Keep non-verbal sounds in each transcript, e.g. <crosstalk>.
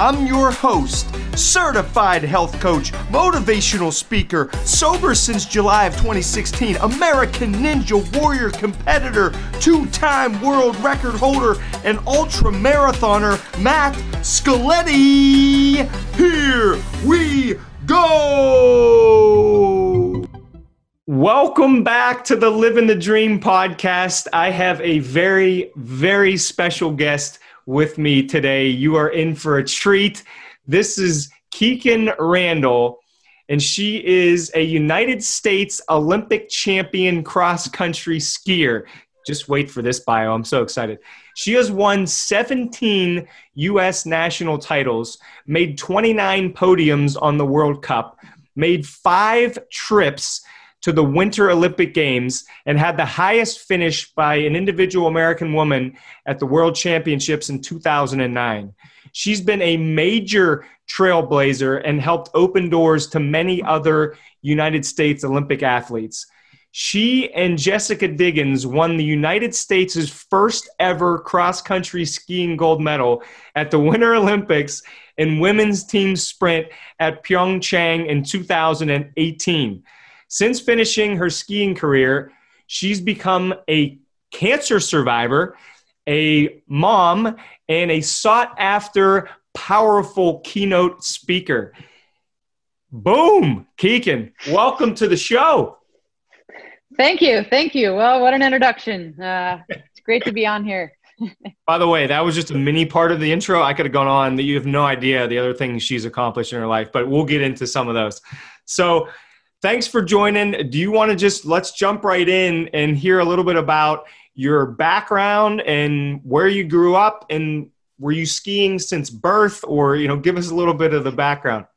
I'm your host, certified health coach, motivational speaker, sober since July of 2016, American Ninja Warrior competitor, two time world record holder, and ultra marathoner, Matt Scaletti. Here we go! Welcome back to the Living the Dream podcast. I have a very, very special guest with me today. You are in for a treat. This is Kikkan Randall, and she is a United States Olympic champion cross country skier. Just wait for this bio. I'm so excited. She has won 17 U.S. national titles, made 29 podiums on the World Cup, made five trips to the Winter Olympic Games and had the highest finish by an individual American woman at the World Championships in 2009. She's been a major trailblazer and helped open doors to many other United States Olympic athletes. She and Jessica Diggins won the United States' first ever cross country skiing gold medal at the Winter Olympics in women's team sprint at Pyeongchang in 2018. Since finishing her skiing career, she's become a cancer survivor, a mom, and a sought after, powerful keynote speaker. Boom, Kikkan, welcome to the show. Thank you. Thank you. Well, what an introduction. Uh, it's great to be on here. <laughs> By the way, that was just a mini part of the intro. I could have gone on that you have no idea the other things she's accomplished in her life, but we'll get into some of those. So, thanks for joining. Do you want to just let's jump right in and hear a little bit about your background and where you grew up? And were you skiing since birth? Or you know give us a little bit of the background. <laughs>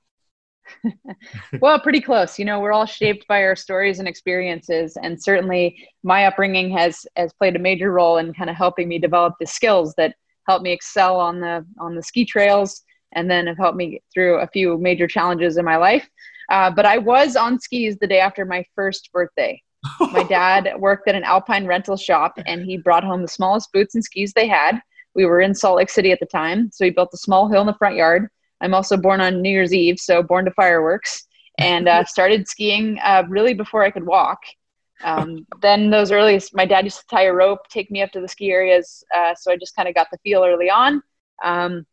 Well pretty close. You know we're all shaped by our stories and experiences. And certainly my upbringing has has played a major role in kind of helping me develop the skills that helped me excel on the on the ski trails and then have helped me through a few major challenges in my life uh, but I was on skis the day after my first birthday. my <laughs> dad worked at an alpine rental shop and he brought home the smallest boots and skis they had. We were in Salt Lake City at the time, so he built a small hill in the front yard. I'm also born on New Year's Eve, so born to fireworks, and uh, <laughs> started skiing uh, really before I could walk. Um, then those early, my dad used to tie a rope, take me up to the ski areas, uh, so I just kind of got the feel early on. Um,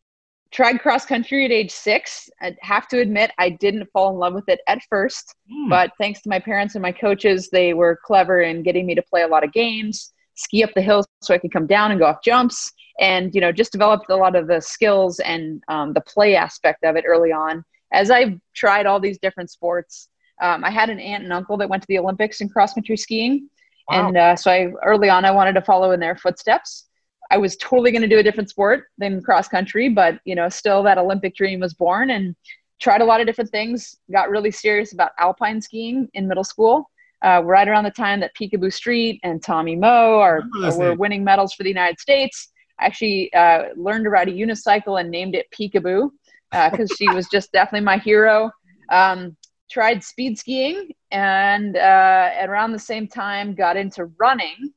tried cross country at age six. I have to admit, I didn't fall in love with it at first, mm. but thanks to my parents and my coaches, they were clever in getting me to play a lot of games, ski up the hills so I could come down and go off jumps, and you know just developed a lot of the skills and um, the play aspect of it early on. As I tried all these different sports, um, I had an aunt and uncle that went to the Olympics in cross country skiing, wow. and uh, so I early on I wanted to follow in their footsteps. I was totally going to do a different sport than cross country, but you know, still that Olympic dream was born and tried a lot of different things. Got really serious about alpine skiing in middle school. Uh, right around the time that Picabo Street and Tommy Moe are, were winning medals for the United States. I actually uh, learned to ride a unicycle and named it Peekaboo because uh, she was just definitely my hero. Um, tried speed skiing and uh, around the same time got into running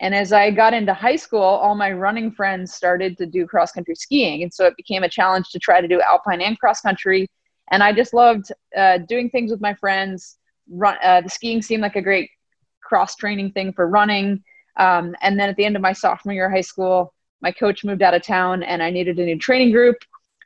and as I got into high school, all my running friends started to do cross country skiing. And so it became a challenge to try to do alpine and cross country. And I just loved uh, doing things with my friends. Run, uh, the skiing seemed like a great cross training thing for running. Um, and then at the end of my sophomore year of high school, my coach moved out of town and I needed a new training group.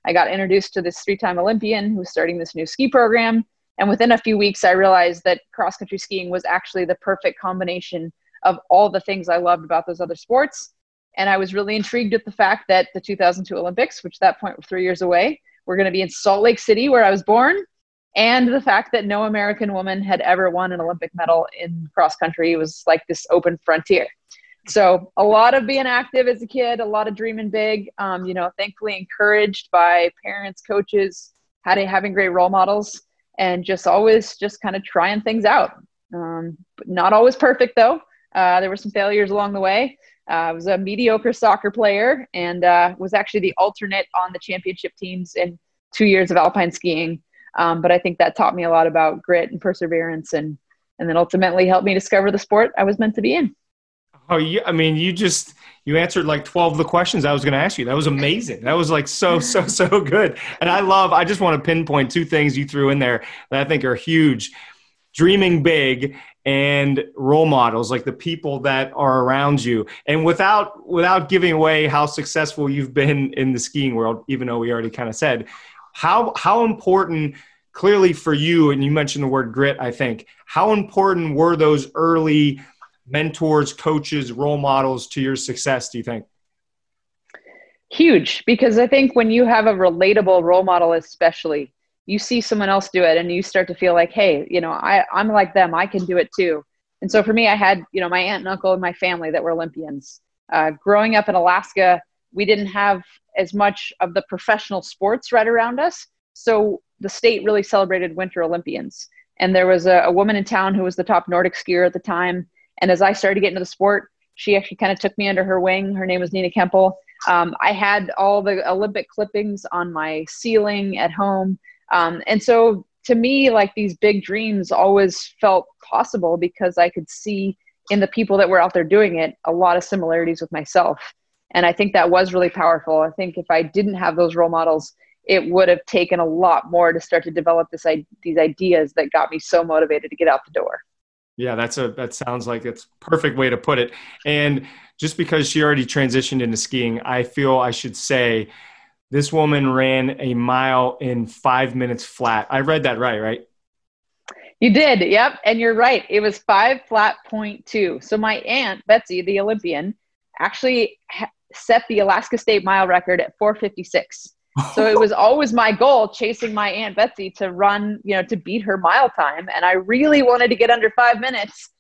I got introduced to this three time Olympian who was starting this new ski program. And within a few weeks, I realized that cross country skiing was actually the perfect combination of all the things I loved about those other sports. And I was really intrigued at the fact that the 2002 Olympics, which at that point were three years away, were going to be in Salt Lake City, where I was born, and the fact that no American woman had ever won an Olympic medal in cross country was like this open frontier. So a lot of being active as a kid, a lot of dreaming big. Um, you know, thankfully encouraged by parents, coaches, had having great role models, and just always just kind of trying things out. Um, not always perfect though. Uh, there were some failures along the way, Uh, I was a mediocre soccer player and uh, was actually the alternate on the championship teams in two years of alpine skiing. Um, but I think that taught me a lot about grit and perseverance, and and then ultimately helped me discover the sport I was meant to be in. Oh, yeah. I mean, you just you answered like 12 of the questions I was going to ask you. That was amazing. That was like so, so, <laughs> so good. And I love, I just want to pinpoint two things you threw in there that I think are huge dreaming big and role models like the people that are around you and without without giving away how successful you've been in the skiing world even though we already kind of said how how important clearly for you and you mentioned the word grit i think how important were those early mentors, coaches, role models to your success, do you think? Huge, because I think when you have a relatable role model, especially, you see someone else do it and you start to feel like, hey, you know, I, I'm like them, I can do it too. And so for me, I had, you know, my aunt and uncle and my family that were Olympians. Uh, growing up in Alaska, we didn't have as much of the professional sports right around us. So the state really celebrated Winter Olympians. And there was a, a woman in town who was the top Nordic skier at the time and as I started to get into the sport, she actually kind of took me under her wing. Her name was Nina Kemppel. Um, I had all the Olympic clippings on my ceiling at home. Um, and so to me, like these big dreams always felt possible because I could see in the people that were out there doing it a lot of similarities with myself. And I think that was really powerful. I think if I didn't have those role models, it would have taken a lot more to start to develop this, these ideas that got me so motivated to get out the door. Yeah, that's a that sounds like it's perfect way to put it. And just because she already transitioned into skiing, I feel I should say this woman ran a mile in five minutes flat. I read that right, right? You did, yep. And you're right. It was five flat point two. So my aunt Betsy, the Olympian, actually ha- set the Alaska State mile record at 456 so it was <laughs> always my goal chasing my aunt betsy to run you know to beat her mile time and i really wanted to get under five minutes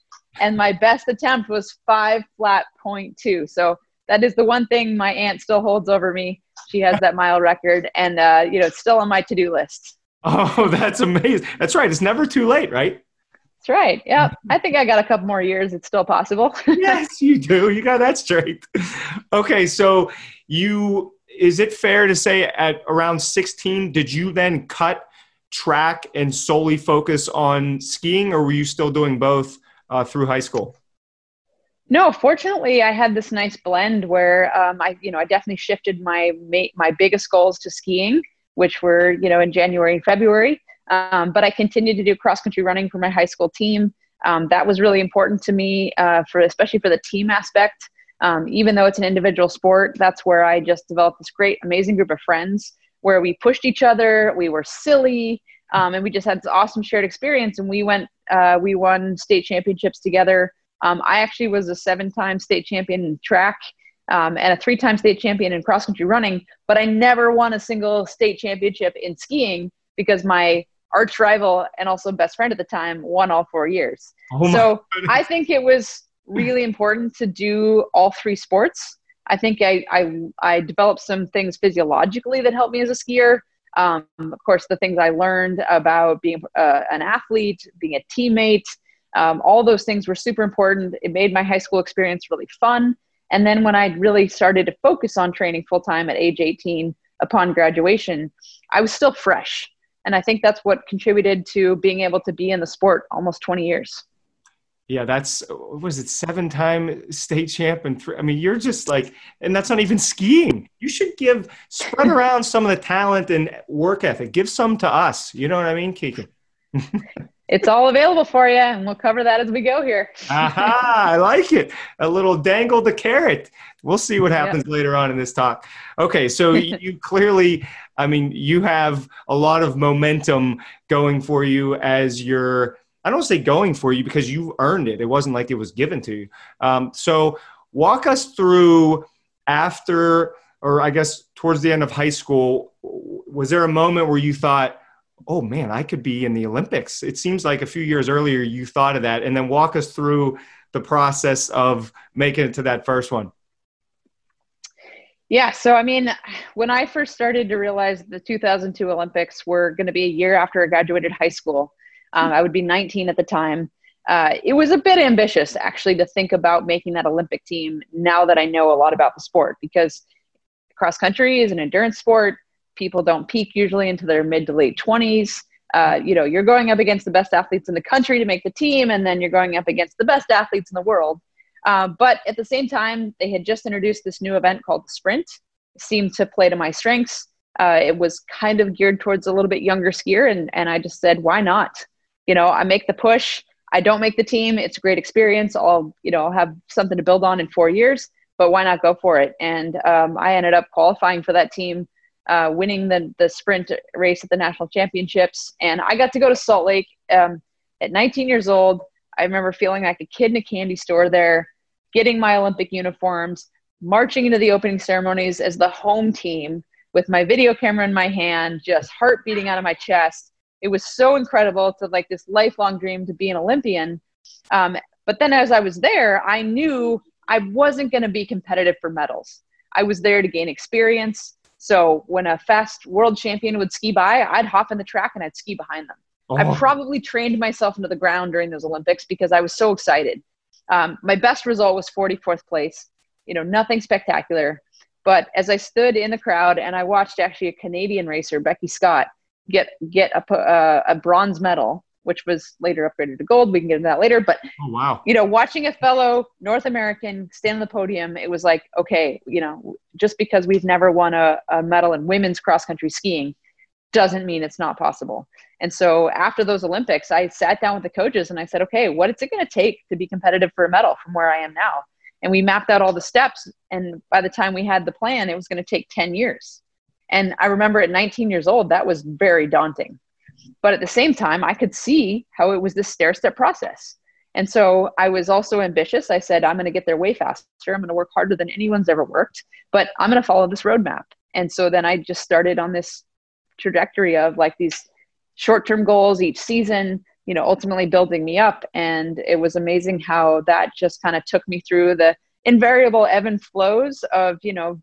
and my best attempt was five flat point two so that is the one thing my aunt still holds over me she has that mile record and uh, you know it's still on my to-do list. Oh that's amazing. That's right. It's never too late right? That's right. Yeah i think i got a couple more years. It's still possible. <laughs> Yes you do. You got that straight. Okay so you is it fair to say at around 16, did you then cut track and solely focus on skiing, or were you still doing both uh, through high school? No, fortunately, I had this nice blend where um, I, you know, I definitely shifted my my biggest goals to skiing, which were, you know, in January and February. Um, but I continued to do cross country running for my high school team. Um, that was really important to me, uh, for especially for the team aspect um, even though it's an individual sport, that's where I just developed this great, amazing group of friends where we pushed each other, we were silly, um, and we just had this awesome shared experience. And we went, uh, we won state championships together. Um, I actually was a seven-time state champion in track um, and a three-time state champion in cross-country running, but I never won a single state championship in skiing because my arch rival and also best friend at the time won all four years. Oh so I think it was really important to do all three sports. I think I, I, I developed some things physiologically that helped me as a skier. Um, of course, the things I learned about being uh, an athlete, being a teammate, um, all those things were super important. It made my high school experience really fun. And then when I really started to focus on training full time at age 18 upon graduation, I was still fresh. And I think that's what contributed to being able to be in the sport almost 20 years. Yeah, that's was it seven time state champ and three. I mean, you're just like, and that's not even skiing. You should give spread <laughs> around some of the talent and work ethic. Give some to us. You know what I mean, Kiki? <laughs> it's all available for you, and we'll cover that as we go here. Aha! <laughs> I like it. A little dangle the carrot. We'll see what happens yep. later on in this talk. Okay, so <laughs> you clearly, I mean, you have a lot of momentum going for you as you're I don't say going for you because you earned it. It wasn't like it was given to you. Um, so walk us through after, or I guess towards the end of high school. Was there a moment where you thought, "Oh man, I could be in the Olympics"? It seems like a few years earlier you thought of that, and then walk us through the process of making it to that first one. Yeah, so I mean, when I first started to realize the 2002 Olympics were going to be a year after I graduated high school, um, I would be 19 at the time. uh, it was a bit ambitious actually to think about making that Olympic team now that I know a lot about the sport because cross country is an endurance sport. People don't peak usually into their mid to late 20s. Uh, you know, you're going up against the best athletes in the country to make the team, and then you're going up against the best athletes in the world. Uh, but at the same time, they had just introduced this new event called the Sprint. It seemed to play to my strengths. Uh, it was kind of geared towards a little bit younger skier, and and I just said, why not? You know, I make the push. I don't make the team. It's a great experience. I'll you know I'll have something to build on in four years. But why not go for it? And um, I ended up qualifying for that team, uh, winning the the sprint race at the national championships, and I got to go to Salt Lake um, at 19 years old. I remember feeling like a kid in a candy store there, getting my Olympic uniforms, marching into the opening ceremonies as the home team with my video camera in my hand, just heart beating out of my chest. It was so incredible to like this lifelong dream to be an Olympian. Um, but then as I was there, I knew I wasn't going to be competitive for medals. I was there to gain experience. So when a fast world champion would ski by, I'd hop in the track and I'd ski behind them. Oh. I probably trained myself into the ground during those Olympics because I was so excited. Um, my best result was 44th place. You know, nothing spectacular. But as I stood in the crowd and I watched actually a Canadian racer, Beckie Scott, get get a, a, a bronze medal, which was later upgraded to gold. We can get into that later. But oh, wow, you know, watching a fellow North American stand on the podium, it was like, okay, you know, just because we've never won a, a medal in women's cross country skiing doesn't mean it's not possible. And so after those Olympics, I sat down with the coaches and I said, okay, what is it going to take to be competitive for a medal from where I am now? And we mapped out all the steps. And by the time we had the plan, it was going to take 10 years. And I remember at 19 years old, that was very daunting. But at the same time, I could see how it was this stair step process. And so I was also ambitious. I said, I'm going to get there way faster. I'm going to work harder than anyone's ever worked, but I'm going to follow this roadmap. And so then I just started on this trajectory of like these short term goals each season, you know, ultimately building me up. And it was amazing how that just kind of took me through the invariable ebb and flows of, you know,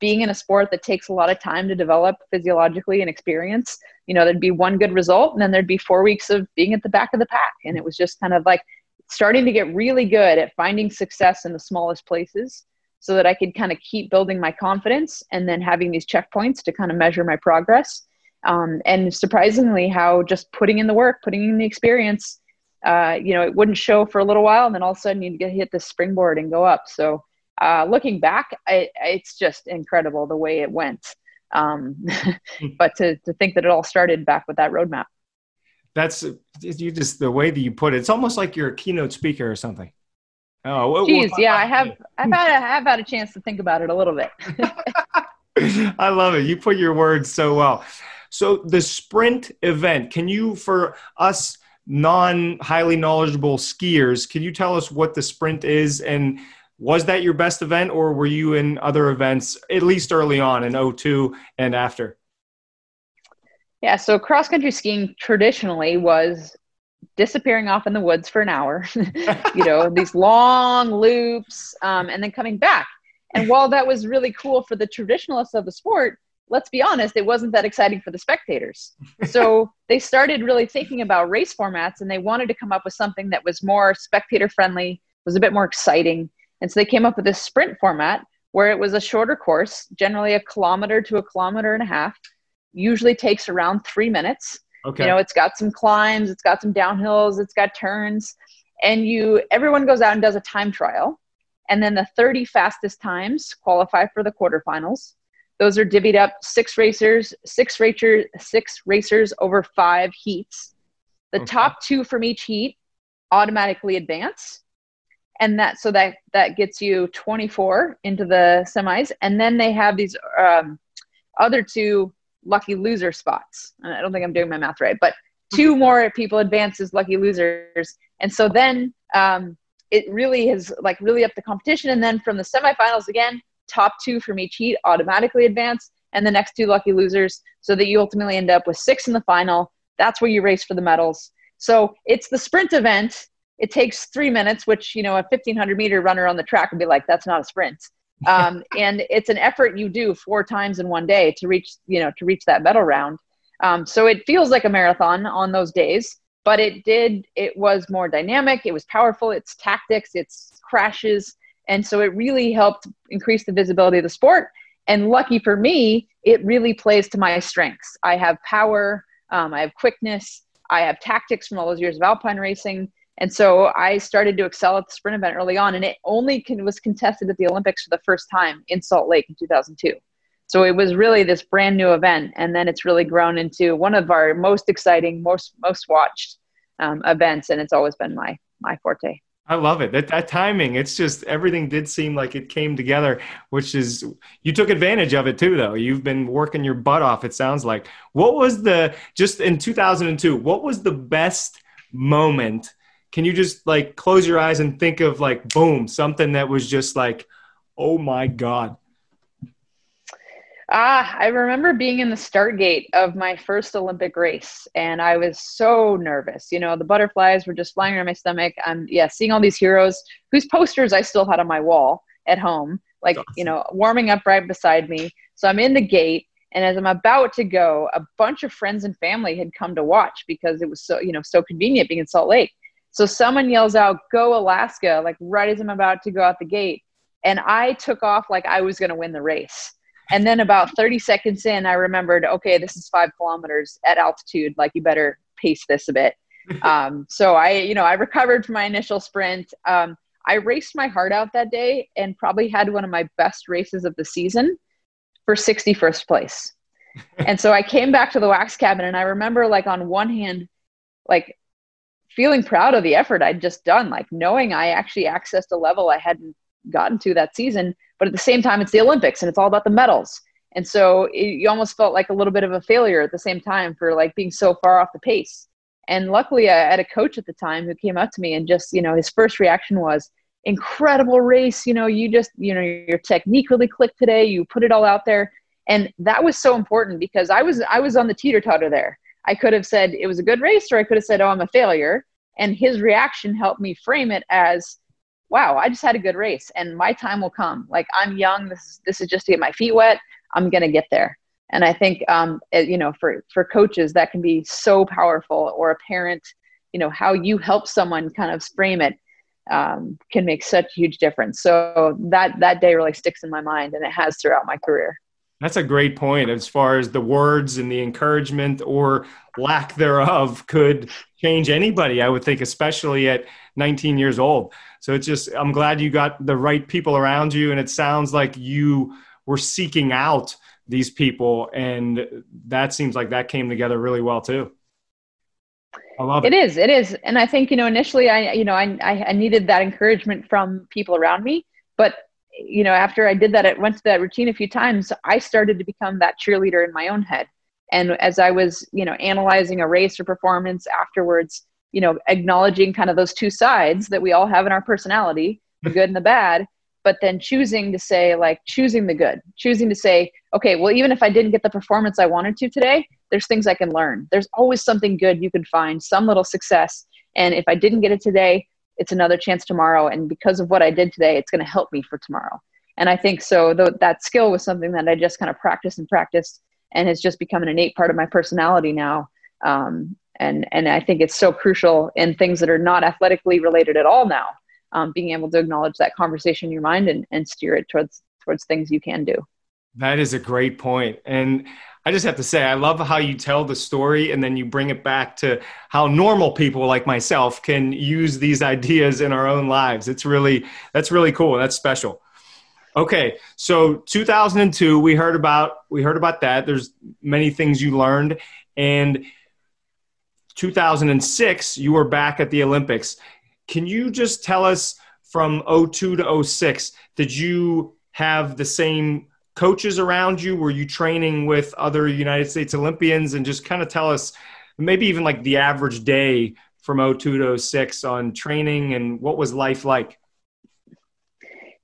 being in a sport that takes a lot of time to develop physiologically and experience. You know, there'd be one good result and then there'd be four weeks of being at the back of the pack. And it was just kind of like starting to get really good at finding success in the smallest places so that I could kind of keep building my confidence and then having these checkpoints to kind of measure my progress um, and surprisingly, how just putting in the work, putting in the experience, uh, you know, it wouldn't show for a little while, and then all of a sudden you'd get hit the springboard and go up. So uh, looking back, I, it's just incredible the way it went. Um, <laughs> but to, to think that it all started back with that roadmap. That's you just the way that you put it. It's almost like you're a keynote speaker or something. Oh, geez, yeah, I have. I've had a, I've had a chance to think about it a little bit. <laughs> I love it. You put your words so well. So the sprint event, can you, for us non highly knowledgeable skiers, can you tell us what the sprint is and was that your best event or were you in other events at least early on in 02 and after? Yeah, so cross country skiing traditionally was disappearing off in the woods for an hour, <laughs> you know, <laughs> these long loops, um, and then coming back. And while that was really cool for the traditionalists of the sport, let's be honest, it wasn't that exciting for the spectators. So <laughs> they started really thinking about race formats and they wanted to come up with something that was more spectator friendly, was a bit more exciting. And so they came up with this sprint format where it was a shorter course, generally a kilometer to a kilometer and a half, usually takes around three minutes. Okay. You know, it's got some climbs, it's got some downhills, it's got turns. And you everyone goes out and does a time trial. And then the 30 fastest times qualify for the quarterfinals those are divvied up six racers, six racers, six racers over five heats. The okay. top two from each heat automatically advance. And that so that that gets you 24 into the semis, and then they have these um, other two lucky loser spots. I don't think I'm doing my math right, but two more people advance as lucky losers, and so then um, it really is like really up the competition. And then from the semifinals again, top two from each heat automatically advance, and the next two lucky losers, so that you ultimately end up with six in the final. That's where you race for the medals. So it's the sprint event. It takes three minutes, which you know a 1500 meter runner on the track would be like, that's not a sprint. Um, <laughs> and it's an effort you do four times in one day to reach you know to reach that medal round. Um, so it feels like a marathon on those days. but it did it was more dynamic it was powerful it's tactics it's crashes and so it really helped increase the visibility of the sport and lucky for me it really plays to my strengths i have power um, i have quickness i have tactics from all those years of alpine racing and so i started to excel at the sprint event early on and it only can, was contested at the olympics for the first time in salt lake in 2002 so it was really this brand new event, and then it's really grown into one of our most exciting, most most watched um, events, and it's always been my my forte. I love it. That that timing, it's just everything did seem like it came together, which is you took advantage of it too though. You've been working your butt off it sounds like. What was the just in 2002, what was the best moment? Can you just like close your eyes and think of like boom, something that was just like oh my god. Ah, I remember being in the start gate of my first Olympic race, and I was so nervous. You know, the butterflies were just flying around my stomach. I'm yeah, seeing all these heroes whose posters I still had on my wall at home, like awesome. you know, warming up right beside me. So I'm in the gate, and as I'm about to go, a bunch of friends and family had come to watch because it was so you know so convenient being in Salt Lake. So someone yells out, "Go Alaska!" like right as I'm about to go out the gate, and I took off like I was going to win the race and then about 30 seconds in, I remembered, okay, this is five kilometers at altitude. Like you better pace this a bit. <laughs> um, so I, you know, I recovered from my initial sprint. Um, I raced my heart out that day and probably had one of my best races of the season for 61st place. <laughs> and so I came back to the wax cabin and I remember like on one hand, like feeling proud of the effort I'd just done, like knowing I actually accessed a level I hadn't gotten to that season. But at the same time, it's the Olympics and it's all about the medals. And so it, you almost felt like a little bit of a failure at the same time for like being so far off the pace. And luckily, I had a coach at the time who came up to me and just, you know, his first reaction was, incredible race. You know, you just, you know, your technique really clicked today. You put it all out there. And that was so important because I was, I was on the teeter totter there. I could have said it was a good race or I could have said, oh, I'm a failure. And his reaction helped me frame it as, wow, I just had a good race and my time will come. Like I'm young. This is, this is just to get my feet wet. I'm going to get there. And I think, um, you know, for, for coaches, that can be so powerful or a parent, you know, how you help someone kind of frame it um, can make such a huge difference. So that, that day really sticks in my mind and it has throughout my career. That's a great point as far as the words and the encouragement or lack thereof could change anybody, I would think, especially at 19 years old. So it's just, I'm glad you got the right people around you. And it sounds like you were seeking out these people. And that seems like that came together really well too. I love it. It is. It is. And I think, you know, initially I, you know, I, I needed that encouragement from people around me, but you know, after I did that, I went to that routine a few times, I started to become that cheerleader in my own head. And as I was, you know, analyzing a race or performance afterwards, you know, acknowledging kind of those two sides that we all have in our personality, the <laughs> good and the bad, but then choosing to say, like, choosing the good, choosing to say, okay, well, even if I didn't get the performance I wanted to today, there's things I can learn. There's always something good you can find, some little success. And if I didn't get it today, it's another chance tomorrow and because of what i did today it's going to help me for tomorrow. And i think so th- that skill was something that i just kind of practiced and practiced and has just become an innate part of my personality now. Um, and and i think it's so crucial in things that are not athletically related at all now um, being able to acknowledge that conversation in your mind and, and steer it towards towards things you can do. That is a great point. And I just have to say, I love how you tell the story and then you bring it back to how normal people like myself can use these ideas in our own lives. It's really, that's really cool. That's special. Okay. So 2002, we heard about, we heard about that. There's many things you learned and 2006, you were back at the Olympics. Can you just tell us from 02 to 06, did you have the same coaches around you? Were you training with other United States Olympians? And just kind of tell us maybe even like the average day from 02 to 06 on training and what was life like?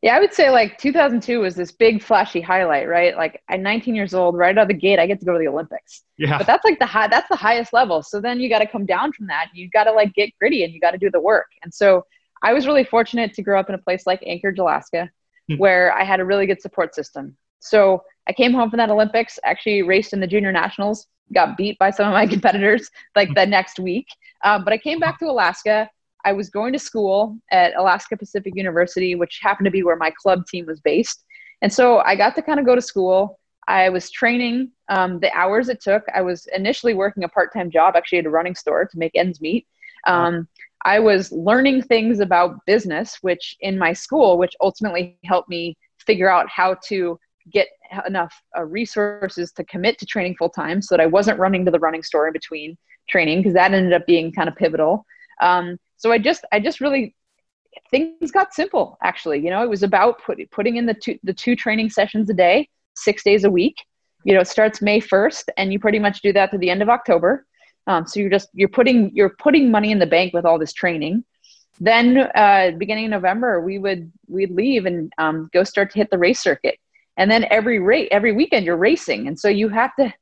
Yeah, I would say like 2002 was this big flashy highlight, right? Like at 19 years old, right out of the gate, I get to go to the Olympics. Yeah. But that's like the high, that's the highest level. So then you got to come down from that. You got to like get gritty and you got to do the work. And so I was really fortunate to grow up in a place like Anchorage, Alaska, hmm. where I had a really good support system. So I came home from that Olympics, actually raced in the junior nationals got beat by some of my <laughs> competitors like the next week. Um, but I came back to Alaska. I was going to school at Alaska Pacific University, which happened to be where my club team was based. And so I got to kind of go to school. I was training um, the hours it took. I was initially working a part time job, actually at a running store to make ends meet. Um, I was learning things about business, which in my school, which ultimately helped me figure out how to get enough uh, resources to commit to training full time so that I wasn't running to the running store in between training because that ended up being kind of pivotal. Um, so I just, I just really, things got simple actually. You know, it was about put, putting in the two, the two training sessions a day, six days a week. You know, it starts May 1st and you pretty much do that to the end of October. Um, so you're just, you're putting, you're putting money in the bank with all this training then uh, beginning of November, we would we'd leave and um, go start to hit the race circuit and then every rate every weekend you're racing. And so you have to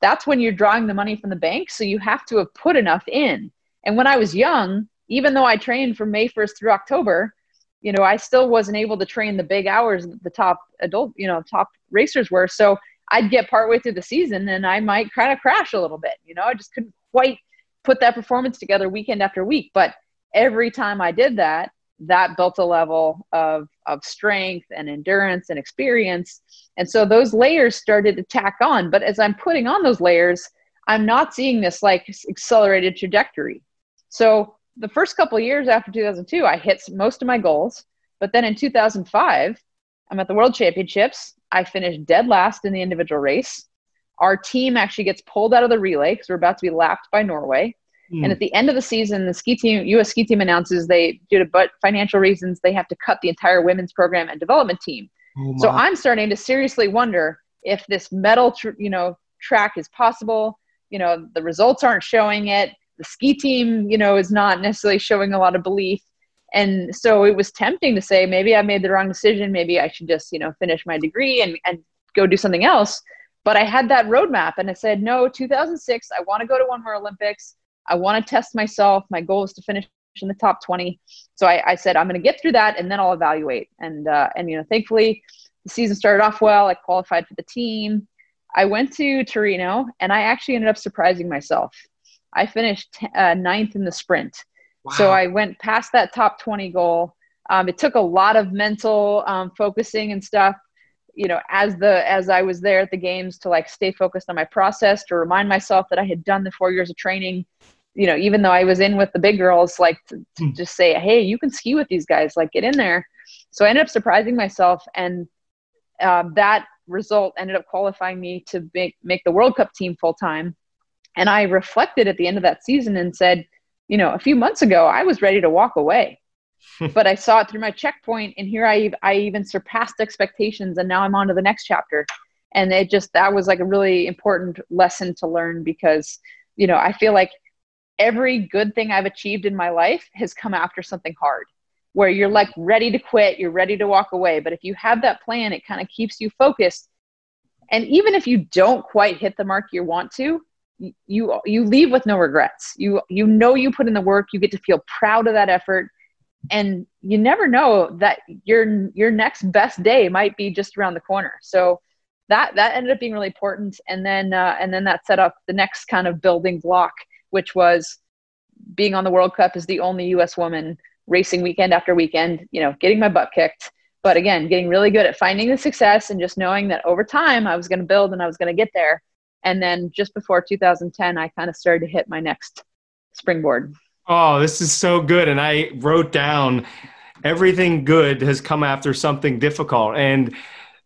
that's when you're drawing the money from the bank. So you have to have put enough in. And when i was young even though i trained from may 1st through october you know i still wasn't able to train the big hours that the top adult you know top racers were. So i'd get partway through the season and i might kind of crash a little bit you know i just couldn't quite put that performance together weekend after week. But every time i did that that built a level of, of strength and endurance and experience. And so those layers started to tack on. But as I'm putting on those layers, I'm not seeing this like accelerated trajectory. So the first couple years after 2002, I hit most of my goals. But then in 2005, I'm at the World Championships. I finished dead last in the individual race. Our team actually gets pulled out of the relay because we're about to be lapped by Norway. Mm. And at the end of the season, the ski team, U.S. ski team announces they, due to but financial reasons, they have to cut the entire women's program and development team. Oh so I'm starting to seriously wonder if this medal, tr- you know, track is possible. You know, the results aren't showing it. The ski team, you know, is not necessarily showing a lot of belief. And so it was tempting to say, maybe I made the wrong decision. Maybe I should just, you know, finish my degree and, and go do something else. But I had that roadmap and I said, no, 2006, I want to go to one more Olympics. I want to test myself. My goal is to finish in the top 20. So I, I said, I'm going to get through that and then I'll evaluate. And, uh, and, you know, thankfully the season started off well. I qualified for the team. I went to Torino and I actually ended up surprising myself. I finished t- uh, ninth in the sprint. Wow. So I went past that top 20 goal. Um, it took a lot of mental um, focusing and stuff you know as the as i was there at the games to like stay focused on my process to remind myself that i had done the four years of training you know, even though I was in with the big girls, like to, to mm. just say, hey, you can ski with these guys, like get in there. So I ended up surprising myself, and uh, that result ended up qualifying me to make make the World Cup team full time. And I reflected at the end of that season and said, you know, a few months ago I was ready to walk away, <laughs> but I saw it through my checkpoint, and here I I even surpassed expectations, and now I'm on to the next chapter. And it just that was like a really important lesson to learn because you know I feel like every good thing I've achieved in my life has come after something hard where you're like ready to quit, you're ready to walk away. But if you have that plan, it kind of keeps you focused. And even if you don't quite hit the mark you want to, you you leave with no regrets. You you know you put in the work, you get to feel proud of that effort. And you never know that your your next best day might be just around the corner. So that that ended up being really important and then uh, and then that set up the next kind of building block which was being on the World Cup as the only US woman racing weekend after weekend, you know, getting my butt kicked. But again, getting really good at finding the success and just knowing that over time I was going to build and I was going to get there. And then just before 2010, I kind of started to hit my next springboard. Oh, this is so good. And I wrote down everything good has come after something difficult. And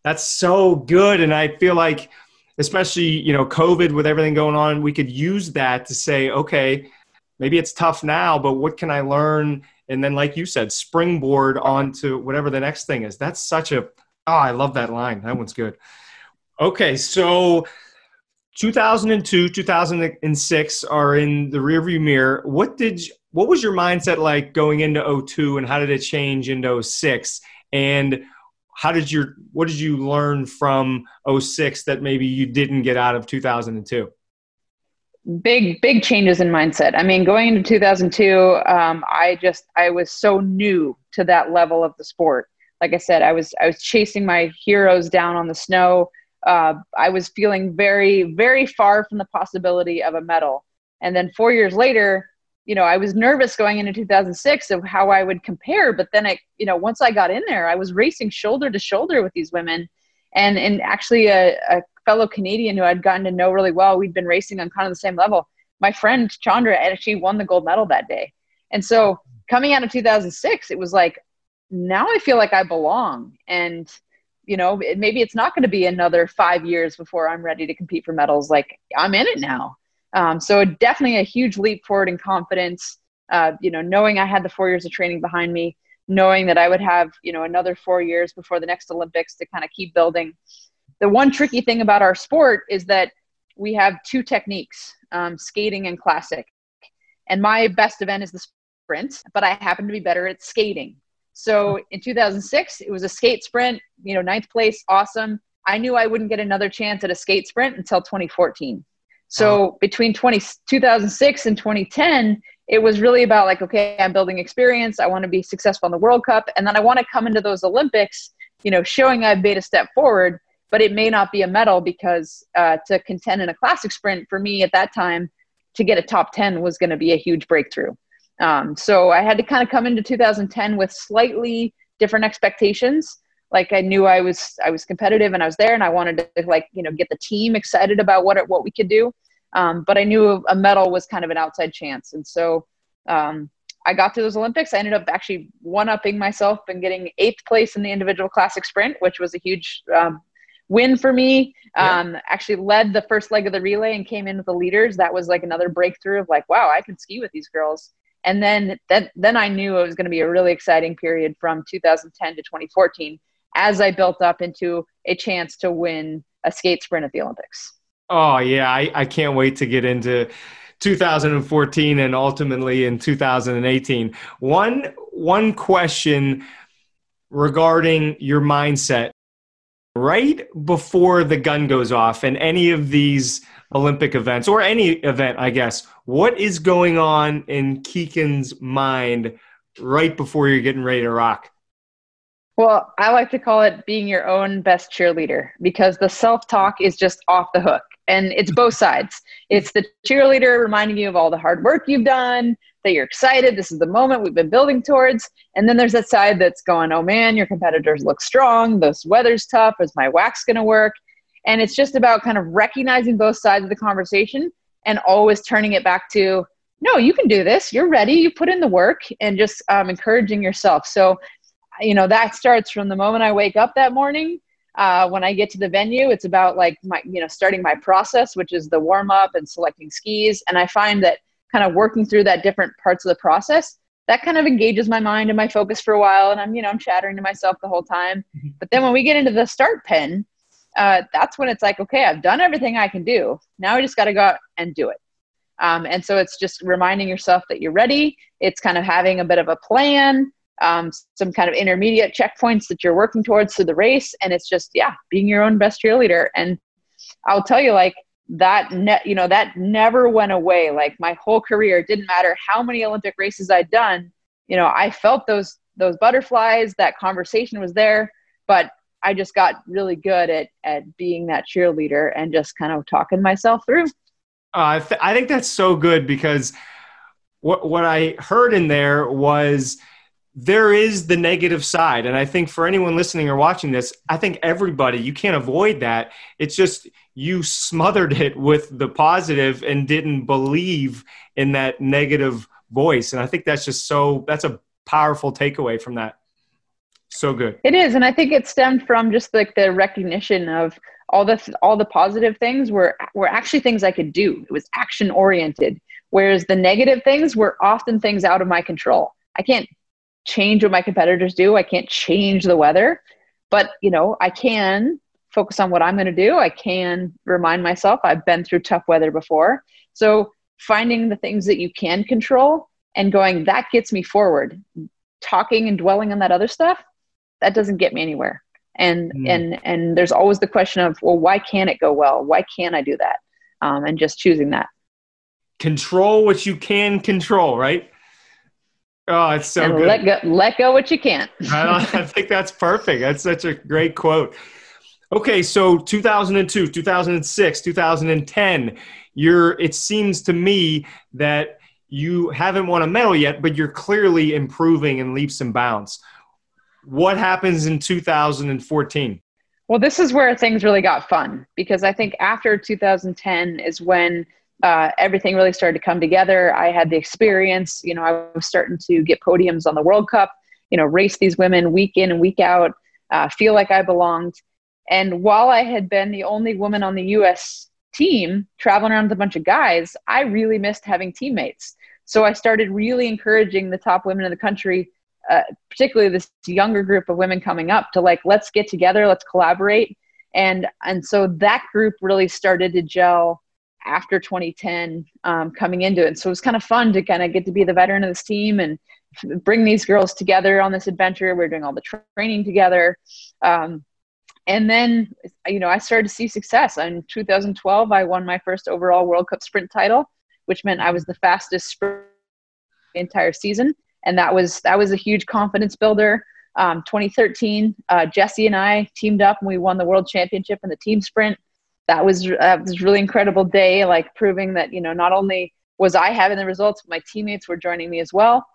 that's so good. And I feel like especially you know covid with everything going on we could use that to say okay maybe it's tough now but what can i learn? And then like you said springboard onto whatever the next thing is. That's such a oh i love that line. That one's good. Okay so 2002 2006 are in the rearview mirror. What did you, what was your mindset like going into 02 and how did it change into 06 and how did your what did you learn from 06 that maybe you didn't get out of 2002 big big changes in mindset. I mean going into 2002 um, i just i was so new to that level of the sport. Like i said i was i was chasing my heroes down on the snow. Uh, I was feeling very, very far from the possibility of a medal. And then four years later, you know, I was nervous going into 2006 of how I would compare. But then I, you know, once I got in there, I was racing shoulder to shoulder with these women. And, and actually a, a fellow Canadian who I'd gotten to know really well, we'd been racing on kind of the same level. My friend Chandra actually won the gold medal that day. And so coming out of 2006, it was like, now I feel like I belong. And, you know, maybe it's not going to be another five years before I'm ready to compete for medals. Like I'm in it now. Um, so definitely a huge leap forward in confidence. Uh, you know, knowing I had the four years of training behind me, knowing that I would have you know another four years before the next Olympics to kind of keep building. The one tricky thing about our sport is that we have two techniques: um, skating and classic. And my best event is the sprint, but I happen to be better at skating. So in 2006, it was a skate sprint. You know, ninth place, awesome. I knew I wouldn't get another chance at a skate sprint until 2014. So between 20, 2006 and 2010, it was really about like, okay, I'm building experience. I want to be successful in the World Cup. And then I want to come into those Olympics, you know, showing I've made a step forward, but it may not be a medal because uh, to contend in a classic sprint for me at that time, to get a top 10 was going to be a huge breakthrough. Um, so I had to kind of come into 2010 with slightly different expectations like I knew I was I was competitive and I was there and I wanted to like you know get the team excited about what what we could do. Um, but I knew a medal was kind of an outside chance, and so um, I got to those Olympics. I ended up actually one upping myself and getting eighth place in the individual classic sprint, which was a huge um, win for me. Yeah. Um, actually led the first leg of the relay and came in with the leaders. That was like another breakthrough of like, wow, I can ski with these girls. And then that then I knew it was going to be a really exciting period from 2010 to 2014 as I built up into a chance to win a skate sprint at the Olympics. Oh, yeah. I, I can't wait to get into 2014 and ultimately in 2018. One, one question regarding your mindset right before the gun goes off and any of these Olympic events or any event, I guess, what is going on in Kikkan's mind right before you're getting ready to rock? Well, I like to call it being your own best cheerleader because the self talk is just off the hook. And it's both sides. It's the cheerleader reminding you of all the hard work you've done, that you're excited. This is the moment we've been building towards. And then there's that side that's going, oh man, your competitors look strong. This weather's tough. Is my wax going to work? And it's just about kind of recognizing both sides of the conversation and always turning it back to, no, you can do this. You're ready. You put in the work and just um, encouraging yourself. So you know that starts from the moment i wake up that morning. Uh, when i get to the venue it's about like my you know starting my process which is the warm up and selecting skis. And i find that kind of working through that different parts of the process that kind of engages my mind and my focus for a while. And i'm you know i'm chattering to myself the whole time. Mm-hmm. but then when we get into the start pen uh, that's when it's like okay i've done everything i can do. Now i just got to go out and do it. Um, and so it's just reminding yourself that you're ready. It's kind of having a bit of a plan um, some kind of intermediate checkpoints that you're working towards through the race. And it's just, yeah, being your own best cheerleader. And I'll tell you, like, that ne- you know that never went away like my whole career didn't matter how many olympic races i'd done you know i felt those those butterflies that conversation was there but i just got really good at at being that cheerleader and just kind of talking myself through uh, I, th- I think that's so good because what what i heard in there was there is the negative side. And I think for anyone listening or watching this, I think everybody, you can't avoid that. It's just you smothered it with the positive and didn't believe in that negative voice. And I think that's just so, that's a powerful takeaway from that. So good. It is. And I think it stemmed from just like the recognition of all the, all the positive things were, were actually things I could do. It was action oriented. Whereas the negative things were often things out of my control. I can't change what my competitors do. I can't change the weather, but you know, I can focus on what I'm going to do. I can remind myself I've been through tough weather before. So finding the things that you can control and going that gets me forward. Talking and dwelling on that other stuff, that doesn't get me anywhere. And mm. and and there's always the question of, well, why can't it go well? Why can't I do that? Um, and just choosing that. Control what you can control, right? Oh, it's so and good. Let go, let go what you can't. <laughs> I, I think that's perfect. That's such a great quote. Okay, so 2002, 2006, 2010, you're it seems to me that you haven't won a medal yet, but you're clearly improving in leaps and bounds. What happens in 2014? Well, this is where things really got fun because I think after 2010 is when uh, everything really started to come together. I had the experience, you know, I was starting to get podiums on the World Cup, you know, race these women week in and week out, uh, feel like I belonged. And while I had been the only woman on the US team traveling around with a bunch of guys, I really missed having teammates. So I started really encouraging the top women in the country, uh, particularly this younger group of women coming up, to like, let's get together, let's collaborate. And, and so that group really started to gel after 2010 um, coming into it. So it was kind of fun to kind of get to be the veteran of this team and bring these girls together on this adventure. We are doing all the training together. Um, and then you know i started to see success in 2012 i won my first overall world cup sprint title which meant i was the fastest sprint the entire season and that was that was a huge confidence builder um, 2013 uh, Jessie and i teamed up and we won the world championship in the team sprint that was uh, was a really incredible day like proving that you know not only was i having the results my teammates were joining me as well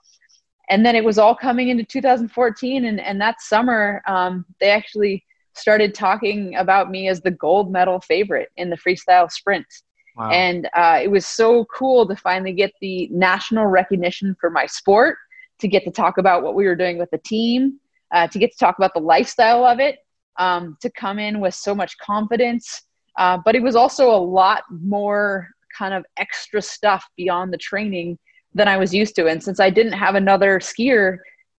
and then it was all coming into 2014 and, and that summer um, they actually started talking about me as the gold medal favorite in the freestyle sprint. Wow. And uh, it was so cool to finally get the national recognition for my sport, to get to talk about what we were doing with the team, uh, to get to talk about the lifestyle of it, um, to come in with so much confidence. Uh, but it was also a lot more kind of extra stuff beyond the training than I was used to. And since I didn't have another skier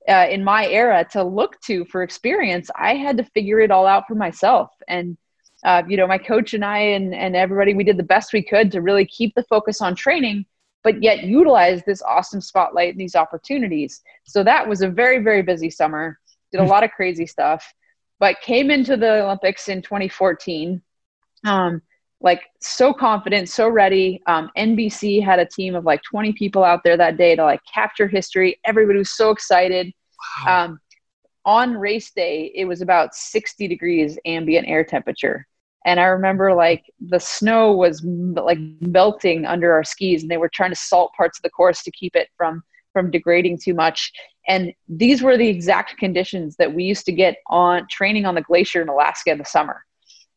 uh, in my era to look to for experience, I had to figure it all out for myself. And uh, you know, my coach and I and and everybody, we did the best we could to really keep the focus on training, but yet utilize this awesome spotlight and these opportunities. So that was a very very busy summer. Did a lot of crazy stuff, but came into the Olympics in 2014. Um, like so confident, so ready. Um, NBC had a team of like 20 people out there that day to like capture history. Everybody was so excited. Wow. Um, on race day, it was about 60 degrees ambient air temperature. And I remember like the snow was like melting under our skis and they were trying to salt parts of the course to keep it from from degrading too much. And these were the exact conditions that we used to get on training on the glacier in Alaska in the summer.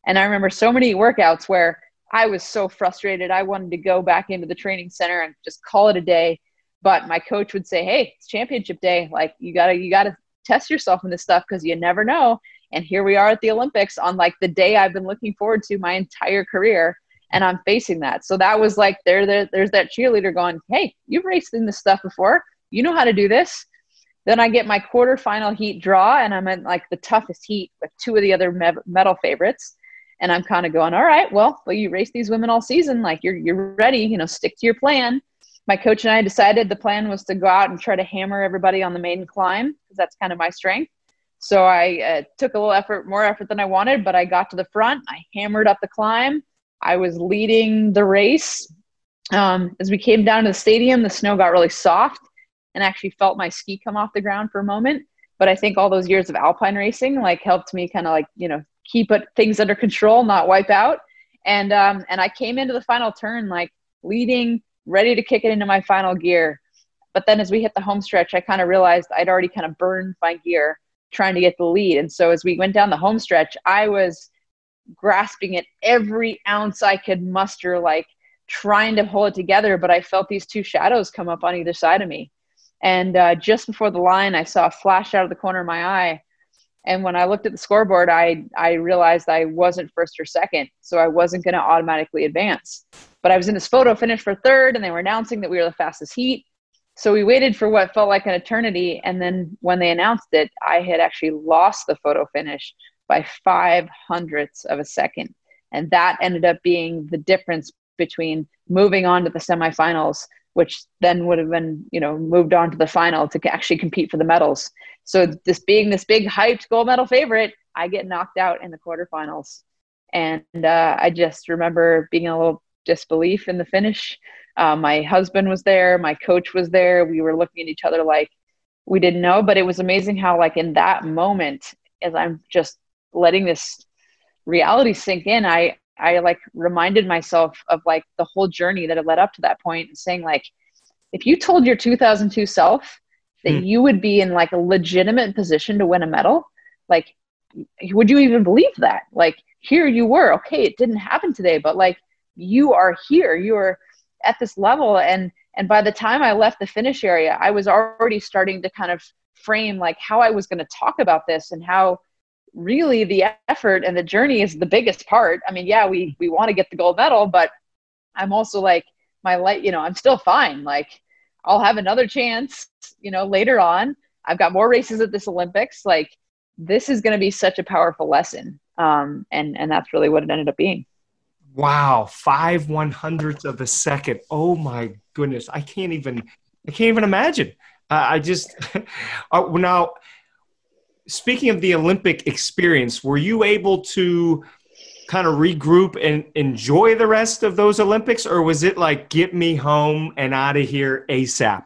And I remember so many workouts where I was so frustrated. I wanted to go back into the training center and just call it a day. But my coach would say, "Hey, it's championship day. Like you gotta you gotta test yourself in this stuff because you never know." And here we are at the Olympics on like the day I've been looking forward to my entire career, and I'm facing that. So that was like there, there there's that cheerleader going, "Hey, you've raced in this stuff before. You know how to do this." Then I get my quarterfinal heat draw, and I'm in like the toughest heat with two of the other medal favorites and I'm kind of going, all right, well, well, you race these women all season, like you're you're ready, you know, stick to your plan. My coach and I decided the plan was to go out and try to hammer everybody on the maiden climb because that's kind of my strength. So I uh, took a little effort, more effort than I wanted, but I got to the front. I hammered up the climb. I was leading the race. Um, as we came down to the stadium, the snow got really soft and actually felt my ski come off the ground for a moment. But I think all those years of alpine racing like helped me kind of like you know keep things under control, not wipe out. And um, and I came into the final turn like leading, ready to kick it into my final gear. But then as we hit the home stretch, I kind of realized I'd already kind of burned my gear trying to get the lead. And so as we went down the home stretch, I was grasping at every ounce I could muster, like trying to hold it together. But I felt these two shadows come up on either side of me. And uh, just before the line, I saw a flash out of the corner of my eye and when I looked at the scoreboard, I, I realized I wasn't first or second, so I wasn't going to automatically advance. But I was in this photo finish for third, and they were announcing that we were the fastest heat. So we waited for what felt like an eternity. And then when they announced it, I had actually lost the photo finish by five hundredths of a second. And that ended up being the difference between moving on to the semifinals which then would have been, you know, moved on to the final to actually compete for the medals. So this being this big hyped gold medal favorite, I get knocked out in the quarterfinals. And uh, I just remember being a little disbelief in the finish. Uh, my husband was there, my coach was there. We were looking at each other like we didn't know, but it was amazing how, like, in that moment, as I'm just letting this reality sink in, I I like reminded myself of like the whole journey that had led up to that point and saying like, if you told your 2002 self that hmm. you would be in like a legitimate position to win a medal, like, would you even believe that? Like, here you were. Okay, it didn't happen today, but like, you are here. You are at this level, and and by the time I left the finish area, I was already starting to kind of frame like how I was going to talk about this and how really the effort and the journey is the biggest part. I mean, yeah, we we want to get the gold medal, but I'm also like my light, you know, I'm still fine. Like I'll have another chance, you know, later on. I've got more races at this Olympics. Like this is going to be such a powerful lesson. Um, and and that's really what it ended up being. Wow, five one hundredths of a second. Oh my goodness, I can't even, I can't even imagine. Uh, I just <laughs> uh, now. Speaking of the Olympic experience, were you able to kind of regroup and enjoy the rest of those Olympics, or was it like get me home and out of here ASAP?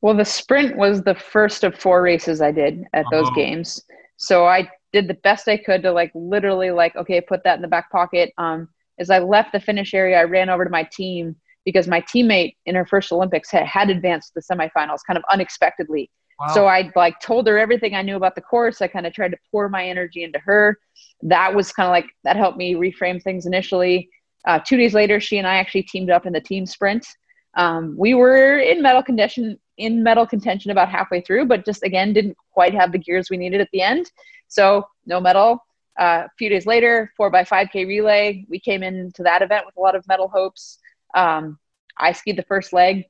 Well, the sprint was the first of four races I did at those oh. games. So I did the best I could to like literally like, okay, put that in the back pocket. Um, as I left the finish area, I ran over to my team because my teammate in her first Olympics had, had advanced to the semifinals kind of unexpectedly. So I like told her everything I knew about the course. I kind of tried to pour my energy into her. That was kind of like that helped me reframe things initially. Uh, two days later, she and I actually teamed up in the team sprint. Um, we were in medal condition in medal contention about halfway through, but just again didn't quite have the gears we needed at the end. So no medal. Uh, a few days later, four by five k relay. We came into that event with a lot of medal hopes. Um, I skied the first leg,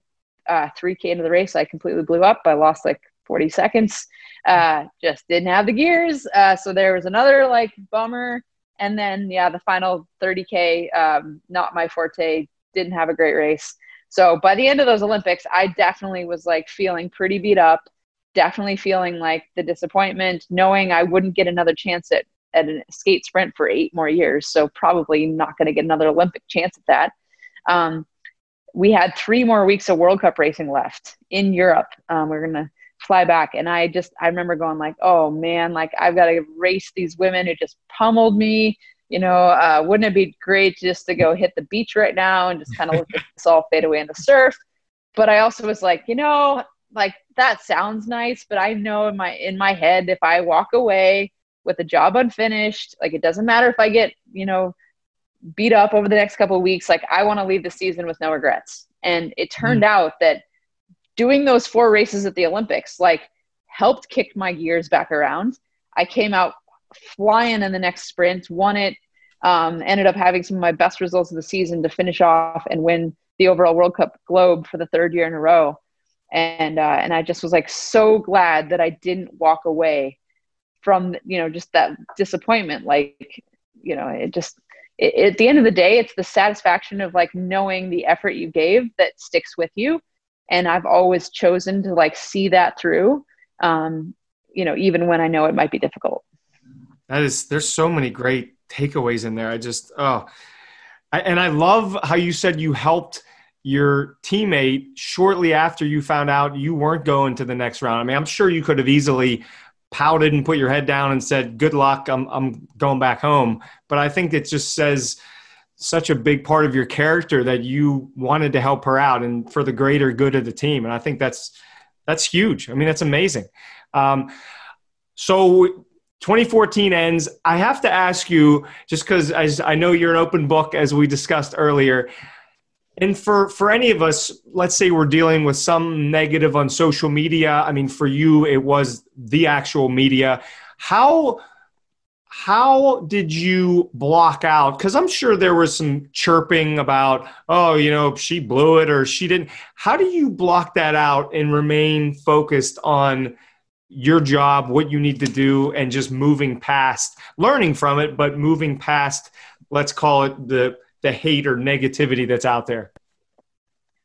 uh, 3K into the race. I completely blew up. I lost like 40 seconds. Uh, just didn't have the gears. Uh, so there was another like bummer. And then, yeah, the final 30K, um, not my forte, didn't have a great race. So by the end of those Olympics, I definitely was like feeling pretty beat up, definitely feeling like the disappointment, knowing I wouldn't get another chance at, at a skate sprint for eight more years. So probably not going to get another Olympic chance at that. Um, we had three more weeks of World Cup racing left in Europe. Um, we are going to fly back. And I just, I remember going like, oh man, like I've got to race these women who just pummeled me. You know, uh, wouldn't it be great just to go hit the beach right now and just kind of let <laughs> this all fade away in the surf? But I also was like, you know, like that sounds nice, but I know in my in my head if I walk away with a job unfinished, like it doesn't matter if I get, you know, beat up over the next couple of weeks, like I want to leave the season with no regrets. And it turned mm. out that doing those four races at the Olympics like helped kick my gears back around. I came out flying in the next sprint, won it, um, ended up having some of my best results of the season to finish off and win the overall World Cup Globe for the third year in a row. And uh, and I just was like so glad that I didn't walk away from you know just that disappointment. Like you know, it just it, at the end of the day, it's the satisfaction of like knowing the effort you gave that sticks with you and i've always chosen to like see that through um, you know even when i know it might be difficult. That is there's so many great takeaways in there. I just oh I, and i love how you said you helped your teammate shortly after you found out you weren't going to the next round. I mean i'm sure you could have easily pouted and put your head down and said good luck i'm, I'm going back home. But i think it just says such a big part of your character that you wanted to help her out and for the greater good of the team. And I think that's that's huge. I mean, that's amazing. Um, so 2014 ends. I have to ask you, just because I know you're an open book, as we discussed earlier. And for for any of us, let's say we're dealing with some negative on social media. I mean, for you, it was the actual media. How how did you block out? Because i'm sure there was some chirping about oh you know she blew it or she didn't. How do you block that out and remain focused on your job what you need to do and just moving past learning from it but moving past let's call it the the hate or negativity that's out there?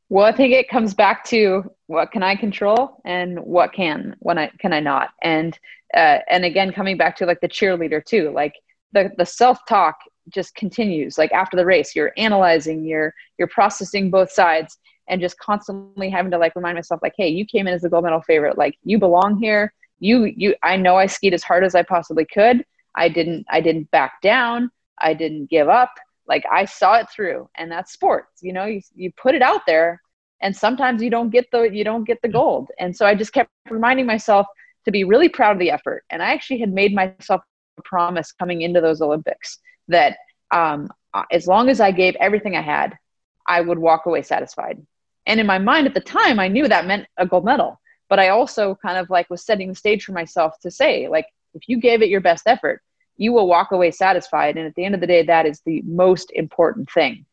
Well i think it comes back to what can i control and what can when i can i not? And uh, and again coming back to like the cheerleader too like the the self-talk just continues like after the race you're analyzing you're you're processing both sides and just constantly having to like remind myself like hey you came in as the gold medal favorite like you belong here you you i know i skied as hard as i possibly could I didn't I didn't back down. I didn't give up. Like I saw it through, and that's sports. You know, you you put it out there, and sometimes you don't get the you don't get the gold. And so I just kept reminding myself to be really proud of the effort. And I actually had made myself a promise coming into those Olympics that um, as long as I gave everything I had, I would walk away satisfied. And in my mind at the time, I knew that meant a gold medal. But I also kind of like was setting the stage for myself to say, like, if you gave it your best effort, you will walk away satisfied. And at the end of the day, that is the most important thing.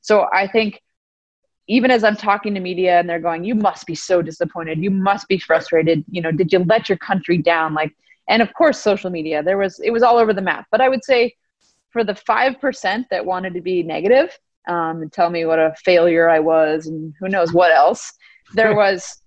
So I think even as I'm talking to media and they're going, you must be so disappointed. You must be frustrated. You know, did you let your country down? Like, and of course, social media, there was, it was all over the map. But I would say for the 5% that wanted to be negative um, and tell me what a failure I was and who knows what else, there <laughs> was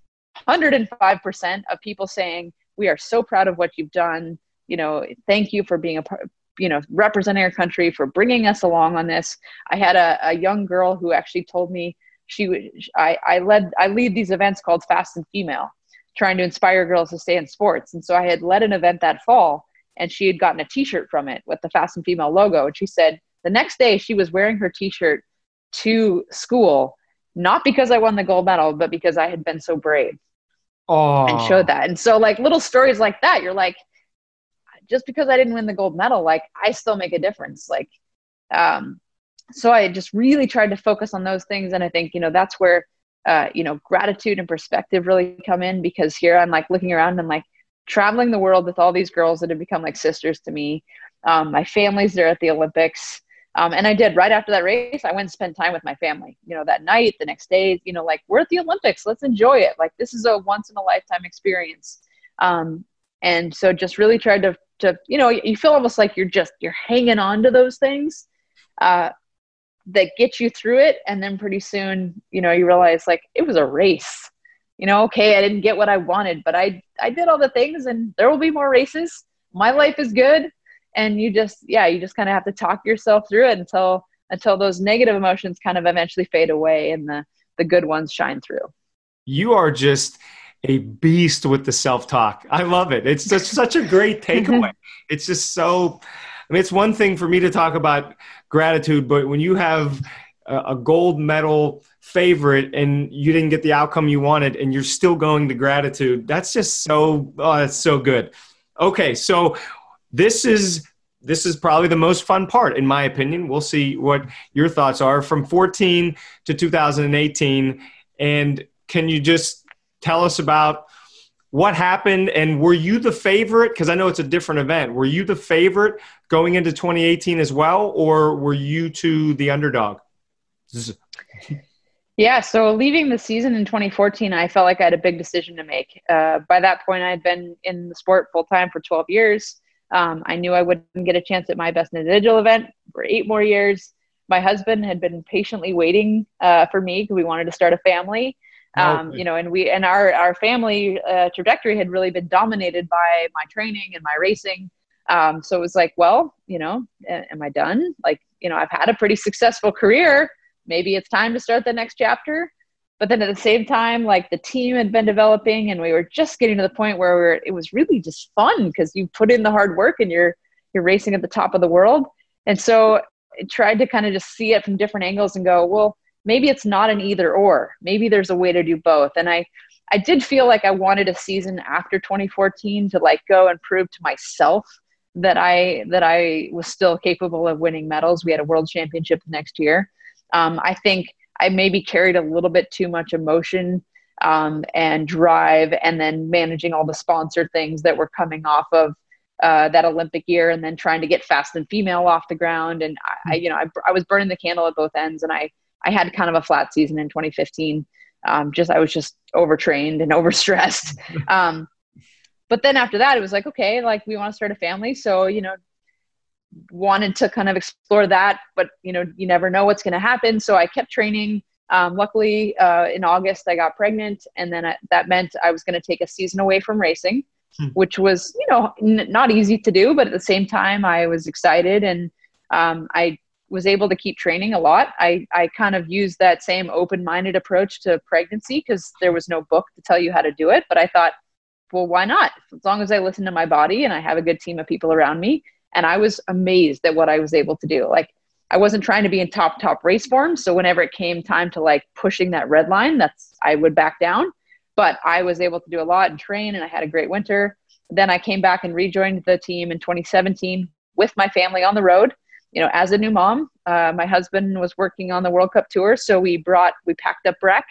105% of people saying, we are so proud of what you've done you know, thank you for being a part, you know, representing our country, for bringing us along on this. I had a, a young girl who actually told me she, I, I led, I lead these events called Fast and Female, trying to inspire girls to stay in sports. And so I had led an event that fall and she had gotten a t-shirt from it with the Fast and Female logo. And she said the next day she was wearing her t-shirt to school, not because I won the gold medal, but because I had been so brave. Oh. And showed that. And so like little stories like that, you're like, just because I didn't win the gold medal, like I still make a difference. Like, um, so I just really tried to focus on those things. And I think, you know, that's where, uh, you know, gratitude and perspective really come in because here I'm like looking around and like traveling the world with all these girls that have become like sisters to me. Um, my family's there at the Olympics. Um, and I did right after that race, I went and spent time with my family, you know, that night, the next day, you know, like we're at the Olympics, let's enjoy it. Like this is a once in a lifetime experience. Um, and so just really tried to to you know you feel almost like you're just you're hanging on to those things uh, that get you through it and then pretty soon you know you realize like it was a race you know okay i didn't get what i wanted but i i did all the things and there will be more races my life is good and you just yeah you just kind of have to talk yourself through it until until those negative emotions kind of eventually fade away and the the good ones shine through you are just a beast with the self talk. I love it. It's just such a great <laughs> takeaway. it's just so. I mean, it's one thing for me to talk about gratitude, but when you have a, gold medal favorite and you didn't get the outcome you wanted and you're still going to gratitude, that's just so. Oh, that's so good. Okay, so this is this is probably the most fun part in my opinion we'll see what your thoughts are from 14 to 2018 and can you just tell us about what happened and were you the favorite? Because i know it's a different event. Were you the favorite going into 2018 as well or were you to the underdog? <laughs> Yeah so leaving the season in 2014 i felt like i had a big decision to make. Uh, by that point i had been in the sport full time for 12 years. Um, i knew i wouldn't get a chance at my best individual event for eight more years. My husband had been patiently waiting uh, for me because we wanted to start a family um, you know and we and our our family uh, trajectory had really been dominated by my training and my racing. Um, so it was like well you know am i done? Like you know i've had a pretty successful career. Maybe it's time to start the next chapter. But then at the same time like the team had been developing and we were just getting to the point where we were, it was really just fun because you put in the hard work and you're you're racing at the top of the world. And so I tried to kind of just see it from different angles and go well maybe it's not an either or. Maybe there's a way to do both. And i i did feel like i wanted a season after 2014 to like go and prove to myself that i that i was still capable of winning medals. We had a world championship next year. Um, i think i maybe carried a little bit too much emotion um, and drive and then managing all the sponsor things that were coming off of uh, that Olympic year and then trying to get fast and female off the ground. And I, I you know, I, I was burning the candle at both ends and I, I had kind of a flat season in 2015. Um, just I was just overtrained and <laughs> overstressed. <laughs> Um, but then after that, it was like, okay, like we want to start a family, so you know, wanted to kind of explore that, but you know, you never know what's going to happen. So I kept training. Um, luckily, uh, in August, I got pregnant, and then I, that meant I was going to take a season away from racing, hmm. which was, you know, n- not easy to do, but at the same time, I was excited, and um, I was able to keep training a lot. I, I kind of used that same open minded approach to pregnancy because there was no book to tell you how to do it. But I thought, well, why not? As long as I listen to my body and I have a good team of people around me And I was amazed at what I was able to do. Like I wasn't trying to be in top top race form, so whenever it came time to like pushing that red line, that's I would back down. But I was able to do a lot and train, and I had a great winter. Then I came back and rejoined the team in 2017 with my family on the road. You know, as a new mom, uh, my husband was working on the World Cup tour, so we brought we packed up Breck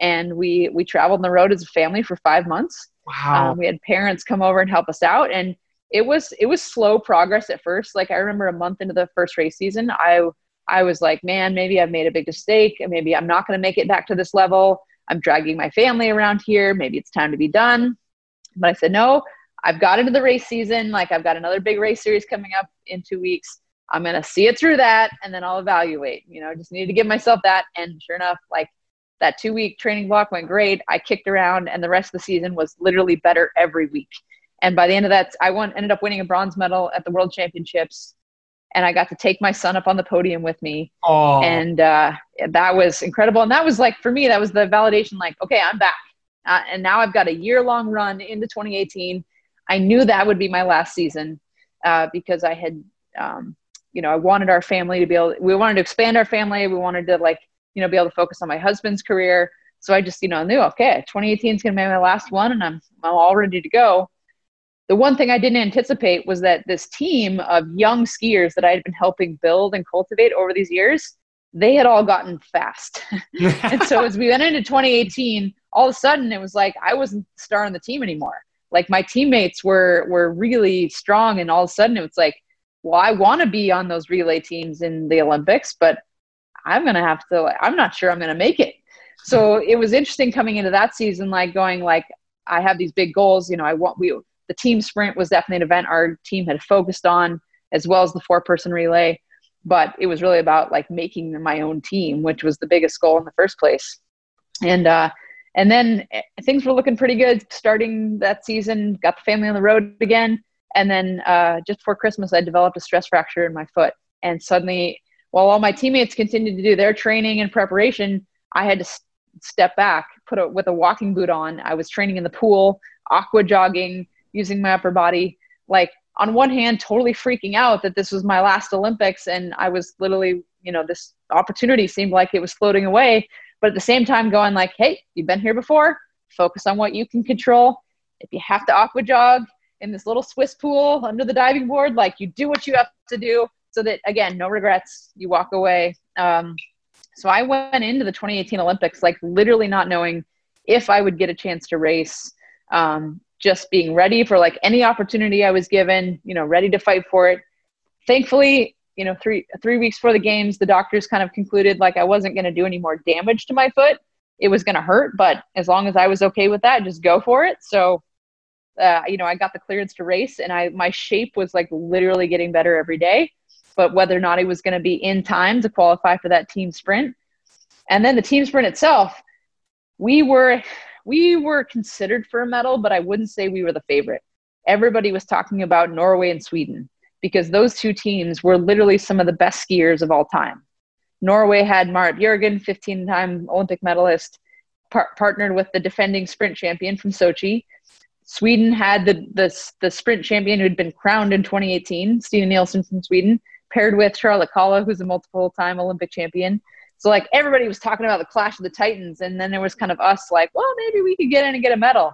and we we traveled on the road as a family for five months. Wow! Um, we had parents come over and help us out, and it was it was slow progress at first. Like I remember a month into the first race season, I I was like, man, maybe I've made a big mistake. Maybe I'm not going to make it back to this level. I'm dragging my family around here. Maybe it's time to be done. But I said, no, I've got into the race season. Like I've got another big race series coming up in two weeks. I'm going to see it through that and then I'll evaluate. You know, just need to give myself that. And sure enough, like that two week training block went great. I kicked around and the rest of the season was literally better every week. And by the end of that, I won, ended up winning a bronze medal at the World Championships. And I got to take my son up on the podium with me. Oh. And uh, that was incredible. And that was like, for me, that was the validation like, okay, I'm back. Uh, and now I've got a year long run into 2018. I knew that would be my last season uh, because I had, um, you know, I wanted our family to be able, we wanted to expand our family. We wanted to like, you know, be able to focus on my husband's career. So I just, you know, knew, okay, 2018 is going to be my last one and I'm, I'm all ready to go the one thing I didn't anticipate was that this team of young skiers that I had been helping build and cultivate over these years, they had all gotten fast. <laughs> and so as we went into 2018, all of a sudden it was like I wasn't the star on the team anymore. Like my teammates were were really strong, and all of a sudden it was like, well, I want to be on those relay teams in the Olympics, but I'm gonna have to. I'm not sure I'm gonna make it. So <laughs> it was interesting coming into that season, like going like I have these big goals. You know, I want we the team sprint was definitely an event our team had focused on, as well as the four person relay. But it was really about like making my own team, which was the biggest goal in the first place. And uh, and then eh, things were looking pretty good starting that season. Got the family on the road again, and then uh, just before Christmas, I developed a stress fracture in my foot. And suddenly, while all my teammates continued to do their training and preparation, I had to s- step back, put a, with a walking boot on. I was training in the pool, aqua jogging, using my upper body like on one hand totally freaking out that this was my last olympics and i was literally you know this opportunity seemed like it was floating away but at the same time going like hey you've been here before focus on what you can control if you have to aqua jog in this little swiss pool under the diving board like you do what you have to do so that again no regrets you walk away um, so i went into the 2018 olympics like literally not knowing if i would get a chance to race um, just being ready for like any opportunity I was given, you know, ready to fight for it. Thankfully, you know, three three weeks before the games, the doctors kind of concluded like I wasn't going to do any more damage to my foot. It was going to hurt, but as long as I was okay with that, just go for it. So, uh, you know, I got the clearance to race, and I my shape was like literally getting better every day. But whether or not it was going to be in time to qualify for that team sprint, and then the team sprint itself, we were we were considered for a medal, but I wouldn't say we were the favorite. Everybody was talking about Norway and Sweden because those two teams were literally some of the best skiers of all time. Norway had Marit Bjørgen, 15 time Olympic medalist, par- partnered with the defending sprint champion from Sochi. Sweden had the, the, the sprint champion who had been crowned in 2018, Stina Nilsson from Sweden, paired with Charlotte Kalla, who's a multiple time Olympic champion. So like everybody was talking about the clash of the titans, and then there was kind of us like, well, maybe we could get in and get a medal.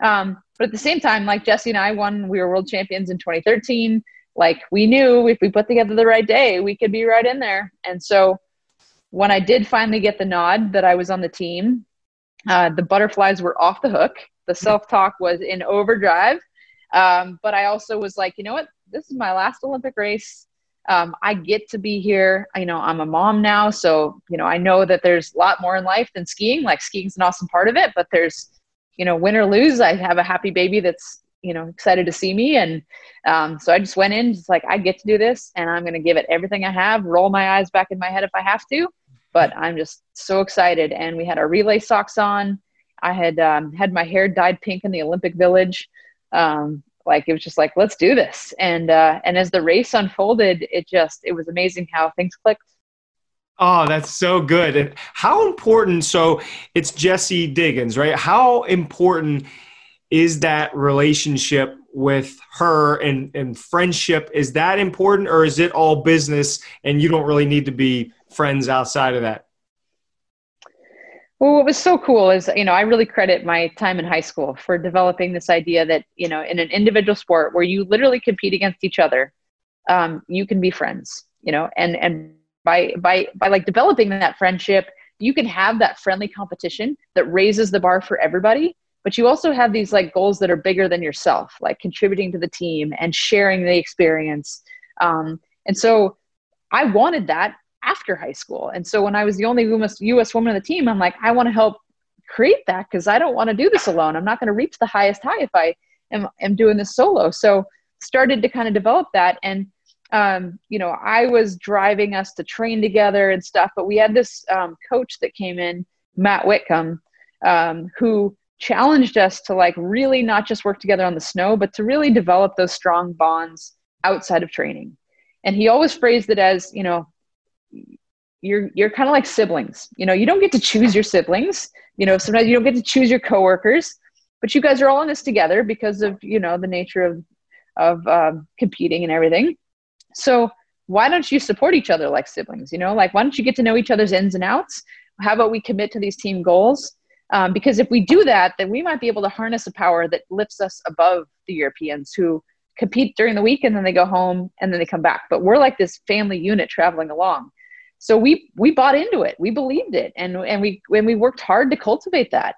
Um, but at the same time, like Jessie and I won, we were world champions in 2013. Like we knew if we put together the right day, we could be right in there. And so when I did finally get the nod that I was on the team, uh, the butterflies were off the hook. The self talk was in overdrive. Um, but I also was like, you know what? This is my last Olympic race um, I get to be here. You know, I'm a mom now, so you know, I know that there's a lot more in life than skiing. Like skiing's an awesome part of it, but there's, you know, win or lose, I have a happy baby that's you know excited to see me, and um, so I just went in, just like I get to do this, and I'm going to give it everything I have. Roll my eyes back in my head if I have to, but I'm just so excited. And we had our relay socks on. I had um, had my hair dyed pink in the Olympic Village. Um, like it was just like let's do this and uh and as the race unfolded it just it was amazing how things clicked Oh, that's so good. How important, so it's Jessie Diggins, right? How important is that relationship with her and, and friendship. Is that important or is it all business and you don't really need to be friends outside of that? Well, what was so cool is, you know, I really credit my time in high school for developing this idea that, you know, in an individual sport where you literally compete against each other, um, you can be friends, you know, and, and by, by, by like developing that friendship, you can have that friendly competition that raises the bar for everybody. But you also have these like goals that are bigger than yourself, like contributing to the team and sharing the experience. Um, and so I wanted that after high school. And so when I was the only US, US woman on the team, I'm like, I want to help create that because I don't want to do this alone. I'm not going to reach the highest high if I am, am doing this solo. So started to kind of develop that. And, um, you know, I was driving us to train together and stuff, but we had this um, coach that came in, Matt Whitcomb, um, who challenged us to like really not just work together on the snow, but to really develop those strong bonds outside of training. And he always phrased it as, you know, you're you're kind of like siblings. You know, you don't get to choose your siblings. You know, sometimes you don't get to choose your coworkers, but you guys are all in this together because of you know the nature of of um, competing and everything. So why don't you support each other like siblings? You know, like why don't you get to know each other's ins and outs? How about we commit to these team goals? Um, because if we do that, then we might be able to harness a power that lifts us above the Europeans who compete during the week and then they go home and then they come back. But we're like this family unit traveling along so we we bought into it. We believed it. And and we when we worked hard to cultivate that.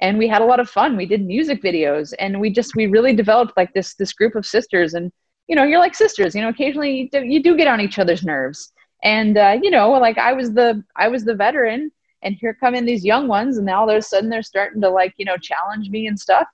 And we had a lot of fun. We did music videos. And we just we really developed like this this group of sisters. And you know you're like sisters you know occasionally you do, you do get on each other's nerves. And uh, you know like i was the i was the veteran. And here come in these young ones. And now all of a sudden they're starting to like you know challenge me and stuff.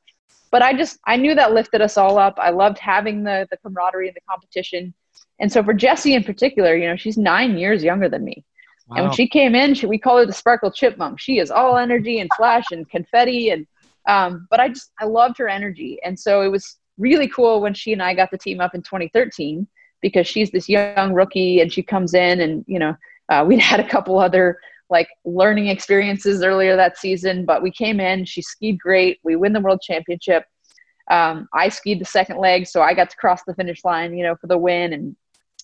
But i just i knew that lifted us all up. I loved having the the camaraderie and the competition and so for Jessie in particular, you know, she's nine years younger than me. Wow. And when she came in, she, we call her the sparkle chipmunk. She is all energy and flash and confetti. And, um, but I just, I loved her energy. And so it was really cool when she and I got the team up in 2013 because she's this young rookie and she comes in and, you know, uh, we'd <laughs> had a couple other like learning experiences earlier that season, but we came in, she skied great. We win the world championship. Um, I skied the second leg, so I got to cross the finish line, you know, for the win. And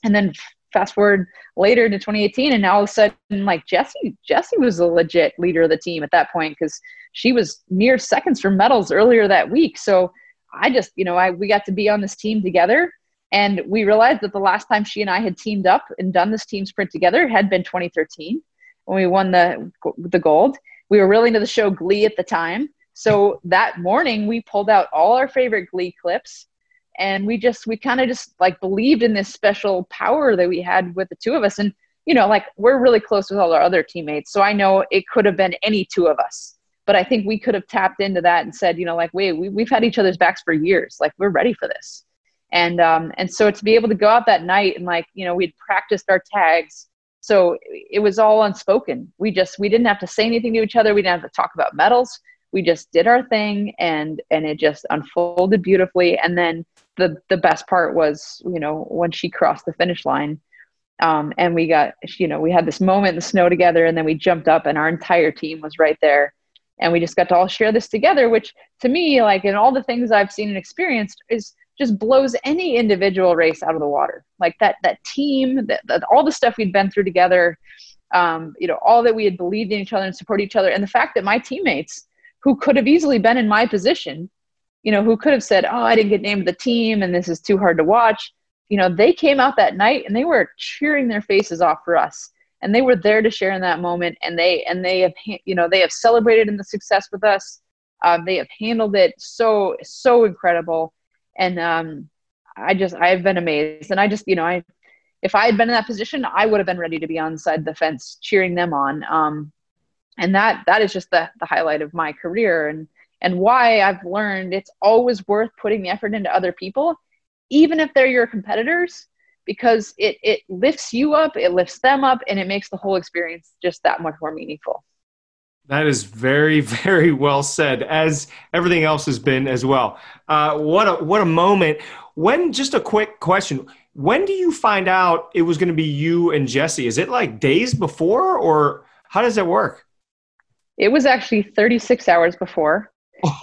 and then fast forward later to 2018 and now all of a sudden like Jessie Jessie was a legit leader of the team at that point because she was near seconds for medals earlier that week. So i just you know i we got to be on this team together and we realized that the last time she and i had teamed up and done this team sprint together had been 2013 when we won the the gold. We were really into the show glee at the time. So that morning we pulled out all our favorite glee clips and we just we kind of just like believed in this special power that we had with the two of us. And you know like we're really close with all our other teammates so i know it could have been any two of us. But i think we could have tapped into that and said you know like wait we, we've had each other's backs for years. Like we're ready for this. And um and so to be able to go out that night and like you know we'd practiced our tags. So it was all unspoken. We just we didn't have to say anything to each other. We didn't have to talk about medals. We just did our thing and and it just unfolded beautifully. And then the the best part was you know when she crossed the finish line um, and we got you know we had this moment in the snow together and then we jumped up and our entire team was right there. And we just got to all share this together which to me like in all the things i've seen and experienced is just blows any individual race out of the water. Like that that team that, that all the stuff we'd been through together um, you know all that we had believed in each other and support each other and the fact that my teammates who could have easily been in my position you know, who could have said, "Oh, I didn't get named the team, and this is too hard to watch." You know, they came out that night and they were cheering their faces off for us, and they were there to share in that moment. And they and they have, you know, they have celebrated in the success with us. Um, they have handled it so so incredible, and um, I just I've been amazed. And I just, you know, I if I had been in that position, I would have been ready to be on side the fence cheering them on. Um, and that that is just the the highlight of my career and and why I've learned it's always worth putting the effort into other people, even if they're your competitors, because it, it lifts you up, it lifts them up, and it makes the whole experience just that much more meaningful. That is very, <laughs> very well said, as everything else has been as well. Uh, what a what a moment! When just a quick question: When do you find out it was going to be you and Jessie? Is it like days before, or how does it work? It was actually 36 hours before.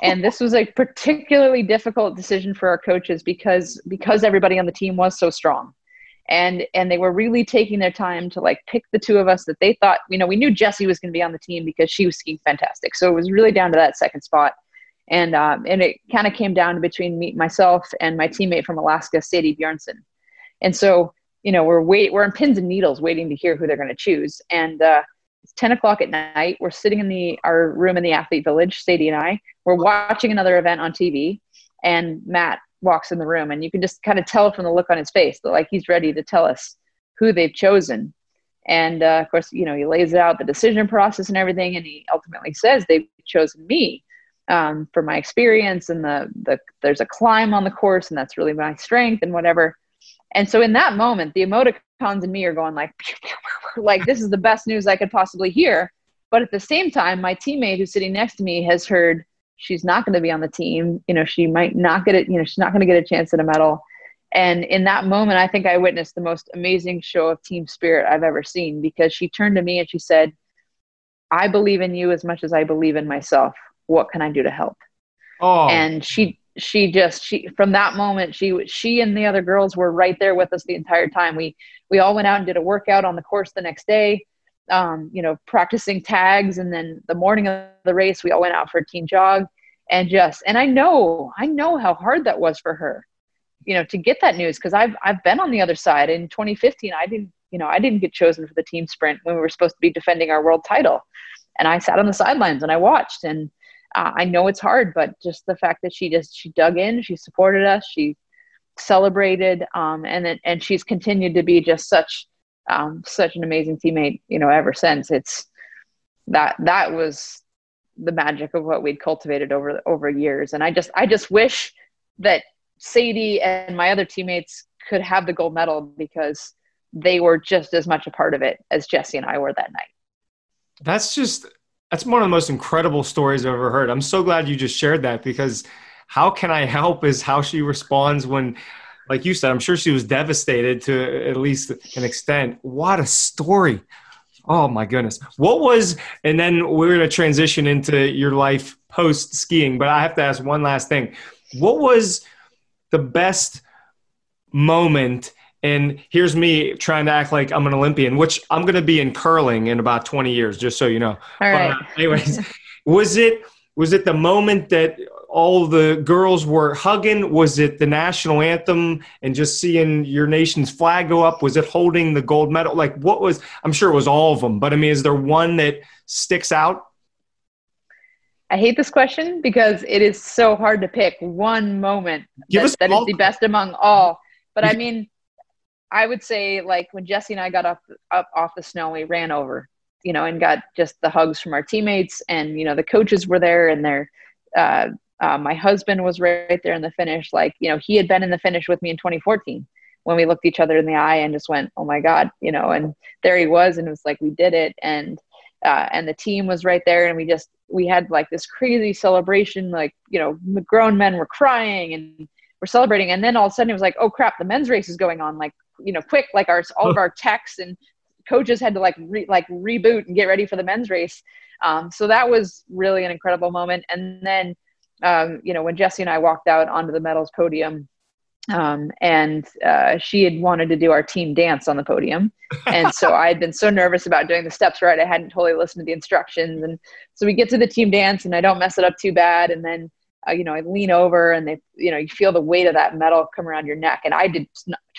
And this was a particularly difficult decision for our coaches because because everybody on the team was so strong. And and they were really taking their time to like pick the two of us that they thought you know we knew jessie was going to be on the team because she was skiing fantastic. So it was really down to that second spot. And um, and it kind of came down between me myself and my teammate from alaska sadie Bjornsen. And so you know we're wait we're on pins and needles waiting to hear who they're going to choose. And uh, it's 10 o'clock at night. We're sitting in the our room in the athlete village sadie and i we're watching another event on tv and matt walks in the room and you can just kind of tell from the look on his face that like he's ready to tell us who they've chosen. And uh, of course you know he lays out the decision process and everything and he ultimately says they've chosen me um, for my experience and the, the there's a climb on the course and that's really my strength and whatever. And so in that moment the emoticons in me are going like like this is the best news i could possibly hear. But at the same time my teammate who's sitting next to me has heard she's not going to be on the team. You know, she might not get it. You know, she's not going to get a chance at a medal. And in that moment, I think I witnessed the most amazing show of team spirit I've ever seen because she turned to me and she said, I believe in you as much as I believe in myself. What can I do to help? Oh. And she, she just, she, from that moment, she, she and the other girls were right there with us the entire time. We, we all went out and did a workout on the course the next day um, you know, practicing tags. And then the morning of the race, we all went out for a team jog and just, and I know, I know how hard that was for her, you know, to get that news. Cause I've, I've been on the other side in 2015. I didn't, you know, I didn't get chosen for the team sprint when we were supposed to be defending our world title. And I sat on the sidelines and I watched and uh, I know it's hard, but just the fact that she just, she dug in, she supported us, she celebrated, um, and then, and she's continued to be just such, um, such an amazing teammate, you know, ever since. It's that that was the magic of what we'd cultivated over over years. And I just I just wish that Sadie and my other teammates could have the gold medal because they were just as much a part of it as Jessie and I were that night. That's just that's one of the most incredible stories I've ever heard. I'm so glad you just shared that because how can I help is how she responds when like you said, I'm sure she was devastated to at least an extent. What a story. Oh my goodness. What was, and then we're going to transition into your life post skiing, but I have to ask one last thing. What was the best moment? And here's me trying to act like I'm an Olympian, which I'm going to be in curling in about 20 years, just so you know. All right. But, anyways, was it, was it the moment that all the girls were hugging? Was it the national anthem and just seeing your nation's flag go up? Was it holding the gold medal? Like, what was, I'm sure it was all of them, but I mean, is there one that sticks out? I hate this question because it is so hard to pick one moment Give that, that is the best among all. But I mean, I would say like when Jessie and I got up up off the snow, we ran over, you know, and got just the hugs from our teammates, and you know the coaches were there, and they're uh, uh, my husband was right there in the finish. Like, you know, he had been in the finish with me in 2014 when we looked each other in the eye and just went, oh my God, you know, and there he was. And it was like, we did it. And, uh, and the team was right there. And we just, we had like this crazy celebration. Like, you know, the grown men were crying and we're celebrating. And then all of a sudden it was like, oh crap, the men's race is going on. Like, you know, quick, like our, all of our <laughs> techs and coaches had to like, re, like reboot and get ready for the men's race. Um, so that was really an incredible moment. And then, um, you know, when Jessie and I walked out onto the medals podium, um, and uh, she had wanted to do our team dance on the podium. And so <laughs> I had been so nervous about doing the steps right. I hadn't totally listened to the instructions. And so we get to the team dance and I don't mess it up too bad. And then, uh, you know, I lean over and they, you know, you feel the weight of that medal come around your neck. And I did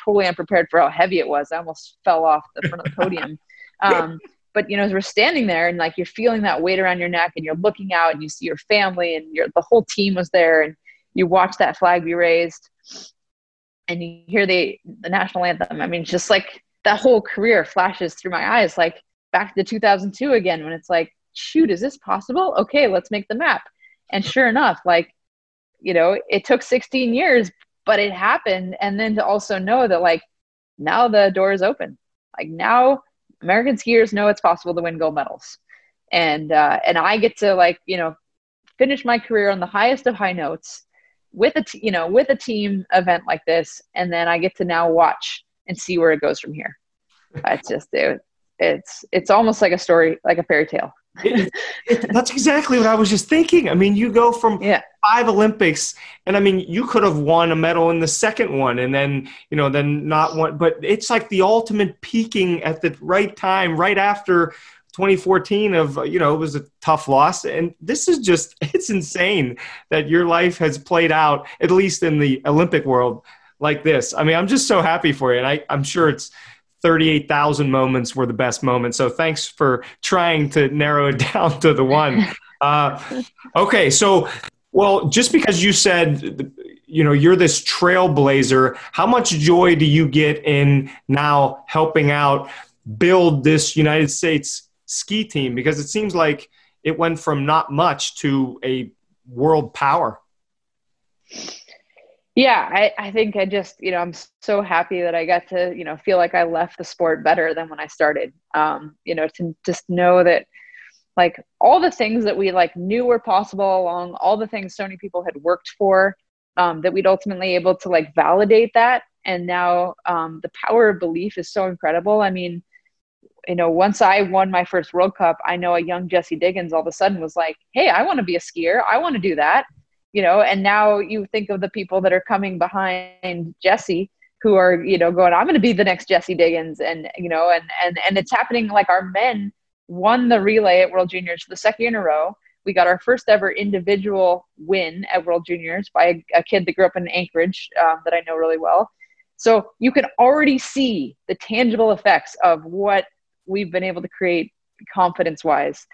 totally unprepared for how heavy it was. I almost fell off the front of the podium. <laughs> Um, but you know as we're standing there and like you're feeling that weight around your neck and you're looking out and you see your family and your the whole team was there and you watch that flag be raised and you hear the the national anthem i mean just like that whole career flashes through my eyes like back to 2002 again when it's like shoot is this possible? Okay let's make the map. And sure enough like you know it took 16 years but it happened. And then to also know that like now the door is open. Like now American skiers know it's possible to win gold medals, and uh, and I get to like you know finish my career on the highest of high notes with a t- you know with a team event like this, and then I get to now watch and see where it goes from here. It's just it, it's it's almost like a story, like a fairy tale. It, it, that's exactly what I was just thinking. I mean, you go from yeah. five Olympics, and I mean, you could have won a medal in the second one, and then you know, then not one. But it's like the ultimate peaking at the right time, right after 2014. Of you know, it was a tough loss, and this is just <laughs> it's insane that your life has played out at least in the Olympic world like this. I mean, I'm just so happy for you, and I, I'm sure it's 38,000 moments were the best moments. So thanks for trying to narrow it <laughs> down to the one. Uh, okay, so well, just because you said you know you're this trailblazer, how much joy do you get in now helping out build this United States ski team? Because it seems like it went from not much to a world power. Yeah, I, I think I just, you know, I'm so happy that I got to, you know, feel like I left the sport better than when I started. Um, you know, to just know that like all the things that we like knew were possible along all the things so many people had worked for, um, that we'd ultimately able to like validate that. And now um, the power of belief is so incredible. I mean, you know, once I won my first World Cup, I know a young Jessie Diggins all of a sudden was like, Hey, I want to be a skier. I want to do that you know and now you think of the people that are coming behind Jessie who are you know going i'm going to be the next Jessie Diggins and you know and and and it's happening like our men won the relay at world juniors the second year in a row. We got our first ever individual win at world juniors by a, a kid that grew up in anchorage um, that i know really well. So you can already see the tangible effects of what we've been able to create confidence wise.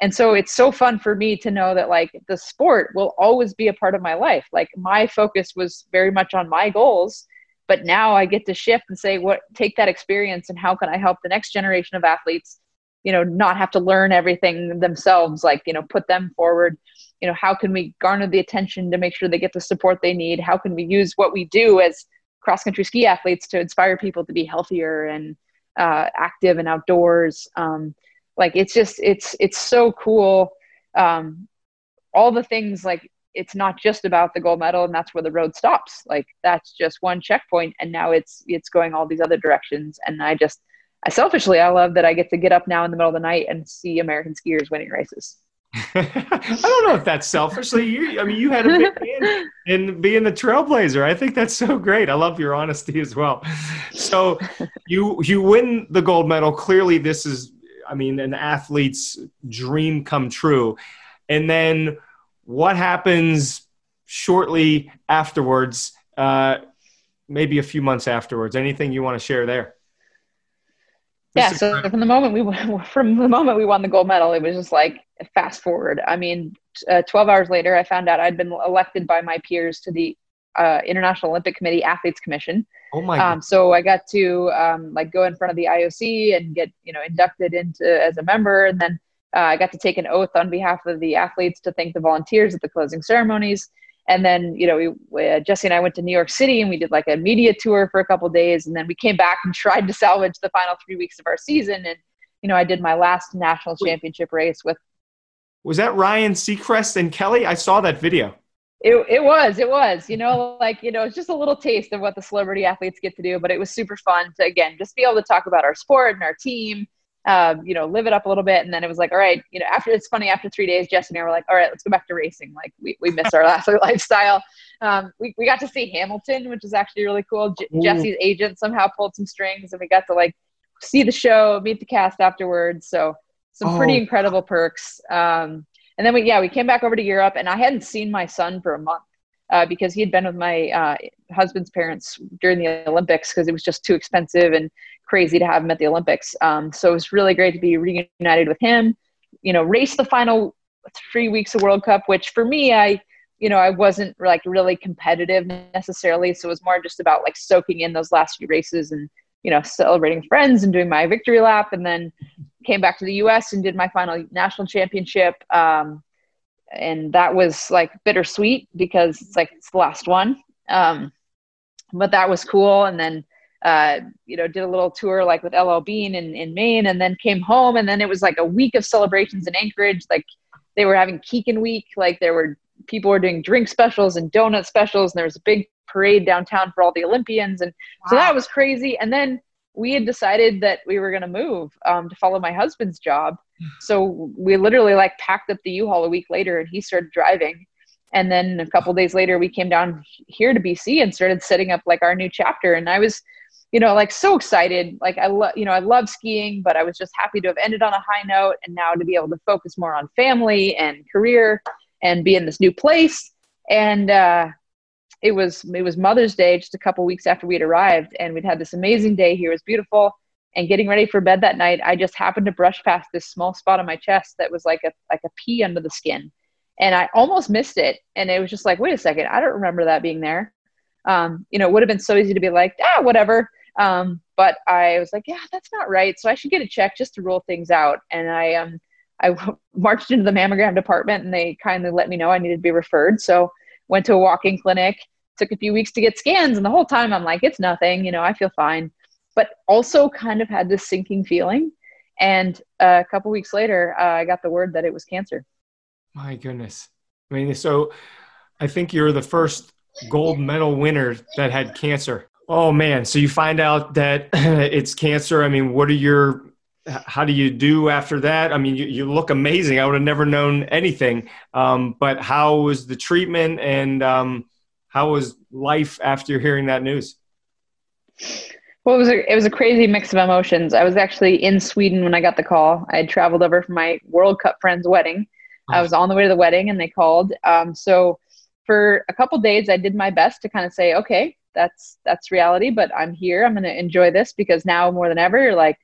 And so it's so fun for me to know that like the sport will always be a part of my life. Like my focus was very much on my goals, but now I get to shift and say what take that experience and how can I help the next generation of athletes, you know, not have to learn everything themselves, like, you know, put them forward. You know, how can we garner the attention to make sure they get the support they need? How can we use what we do as cross country ski athletes to inspire people to be healthier and uh, active and outdoors? Um, like it's just it's it's so cool um all the things like it's not just about the gold medal and that's where the road stops like that's just one checkpoint and now it's it's going all these other directions and i just I selfishly i love that i get to get up now in the middle of the night and see american skiers winning races <laughs> I don't know if that's selfishly. You, I mean, you had a big hand in being the trailblazer. I think that's so great. I love your honesty as well. So, you you win the gold medal. Clearly, this is I mean, an athlete's dream come true. And then what happens shortly afterwards, uh, maybe a few months afterwards? Anything you want to share there? Yeah, so from the moment we <laughs> from the moment we won the gold medal, it was just like fast forward. I mean, uh, 12 hours later, I found out I'd been elected by my peers to the uh, International Olympic Committee Athletes Commission. Oh my! Um, so I got to um, like go in front of the IOC and get you know inducted into as a member, and then uh, I got to take an oath on behalf of the athletes to thank the volunteers at the closing ceremonies. And then you know we, uh, Jessie and I went to New York City and we did like a media tour for a couple days, and then we came back and <laughs> tried to salvage the final three weeks of our season. And you know I did my last national championship race with. Was that Ryan Seacrest and Kelly? I saw that video. It, it was it was you know like you know it's just a little taste of what the celebrity athletes get to do but it was super fun to again just be able to talk about our sport and our team um, you know live it up a little bit. And then it was like all right you know after it's funny after three days jess and i were like all right let's go back to racing. Like we, we missed our athlete <laughs> lifestyle. Um, we, we got to see hamilton which is actually really cool. J- Jessie's agent somehow pulled some strings and we got to like see the show meet the cast afterwards. So some oh. pretty incredible perks. Um, and then we, yeah, we came back over to Europe, and I hadn't seen my son for a month uh, because he had been with my uh, husband's parents during the Olympics because it was just too expensive and crazy to have him at the Olympics. Um, so it was really great to be reunited with him. You know, race the final three weeks of World Cup, which for me, I you know, I wasn't like really competitive necessarily. So it was more just about like soaking in those last few races and, you know, celebrating friends and doing my victory lap. And then came back to the US and did my final national championship. Um, and that was like bittersweet because it's like it's the last one. Um, but that was cool. And then, uh, you know, did a little tour like with LL Bean in, in Maine and then came home. And then it was like a week of celebrations in Anchorage. Like they were having Kikkan Week. Like there were people were doing drink specials and donut specials. And there was a big parade downtown for all the Olympians. And wow. so that was crazy. And then we had decided that we were going to move um, to follow my husband's job. <sighs> So we literally like packed up the U-Haul a week later and he started driving. And then a couple days later, we came down here to BC and started setting up like our new chapter. And I was, you know, like so excited. Like I love, you know, I love skiing, but I was just happy to have ended on a high note and now to be able to focus more on family and career and be in this new place. And uh, it was it was Mother's Day just a couple weeks after we had arrived, and we'd had this amazing day here. It was beautiful. And getting ready for bed that night, I just happened to brush past this small spot on my chest that was like a like a pea under the skin, and I almost missed it. And it was just like, wait a second, I don't remember that being there. Um, you know, it would have been so easy to be like, ah, whatever. Um, but I was like, yeah, that's not right. So I should get a check just to rule things out. And I um I <laughs> marched into the mammogram department, and they kindly let me know I needed to be referred. So went to a walk-in clinic took a few weeks to get scans and the whole time i'm like it's nothing you know i feel fine. But also kind of had this sinking feeling. And uh, a couple weeks later uh, i got the word that it was cancer. My goodness. I mean so i think you're the first gold medal winner that had cancer. Oh man. So you find out that <clears throat> it's cancer. I mean what are your how do you do after that? I mean, you, you look amazing. I would have never known anything. Um, but how was the treatment and um, how was life after hearing that news? Well, it was a, it was a crazy mix of emotions. I was actually in Sweden when I got the call. I had traveled over for my World Cup friend's wedding. Oh. I was on the way to the wedding and they called. Um, so for a couple days, I did my best to kind of say, okay, that's that's reality, but I'm here. I'm going to enjoy this because now more than ever, you're like,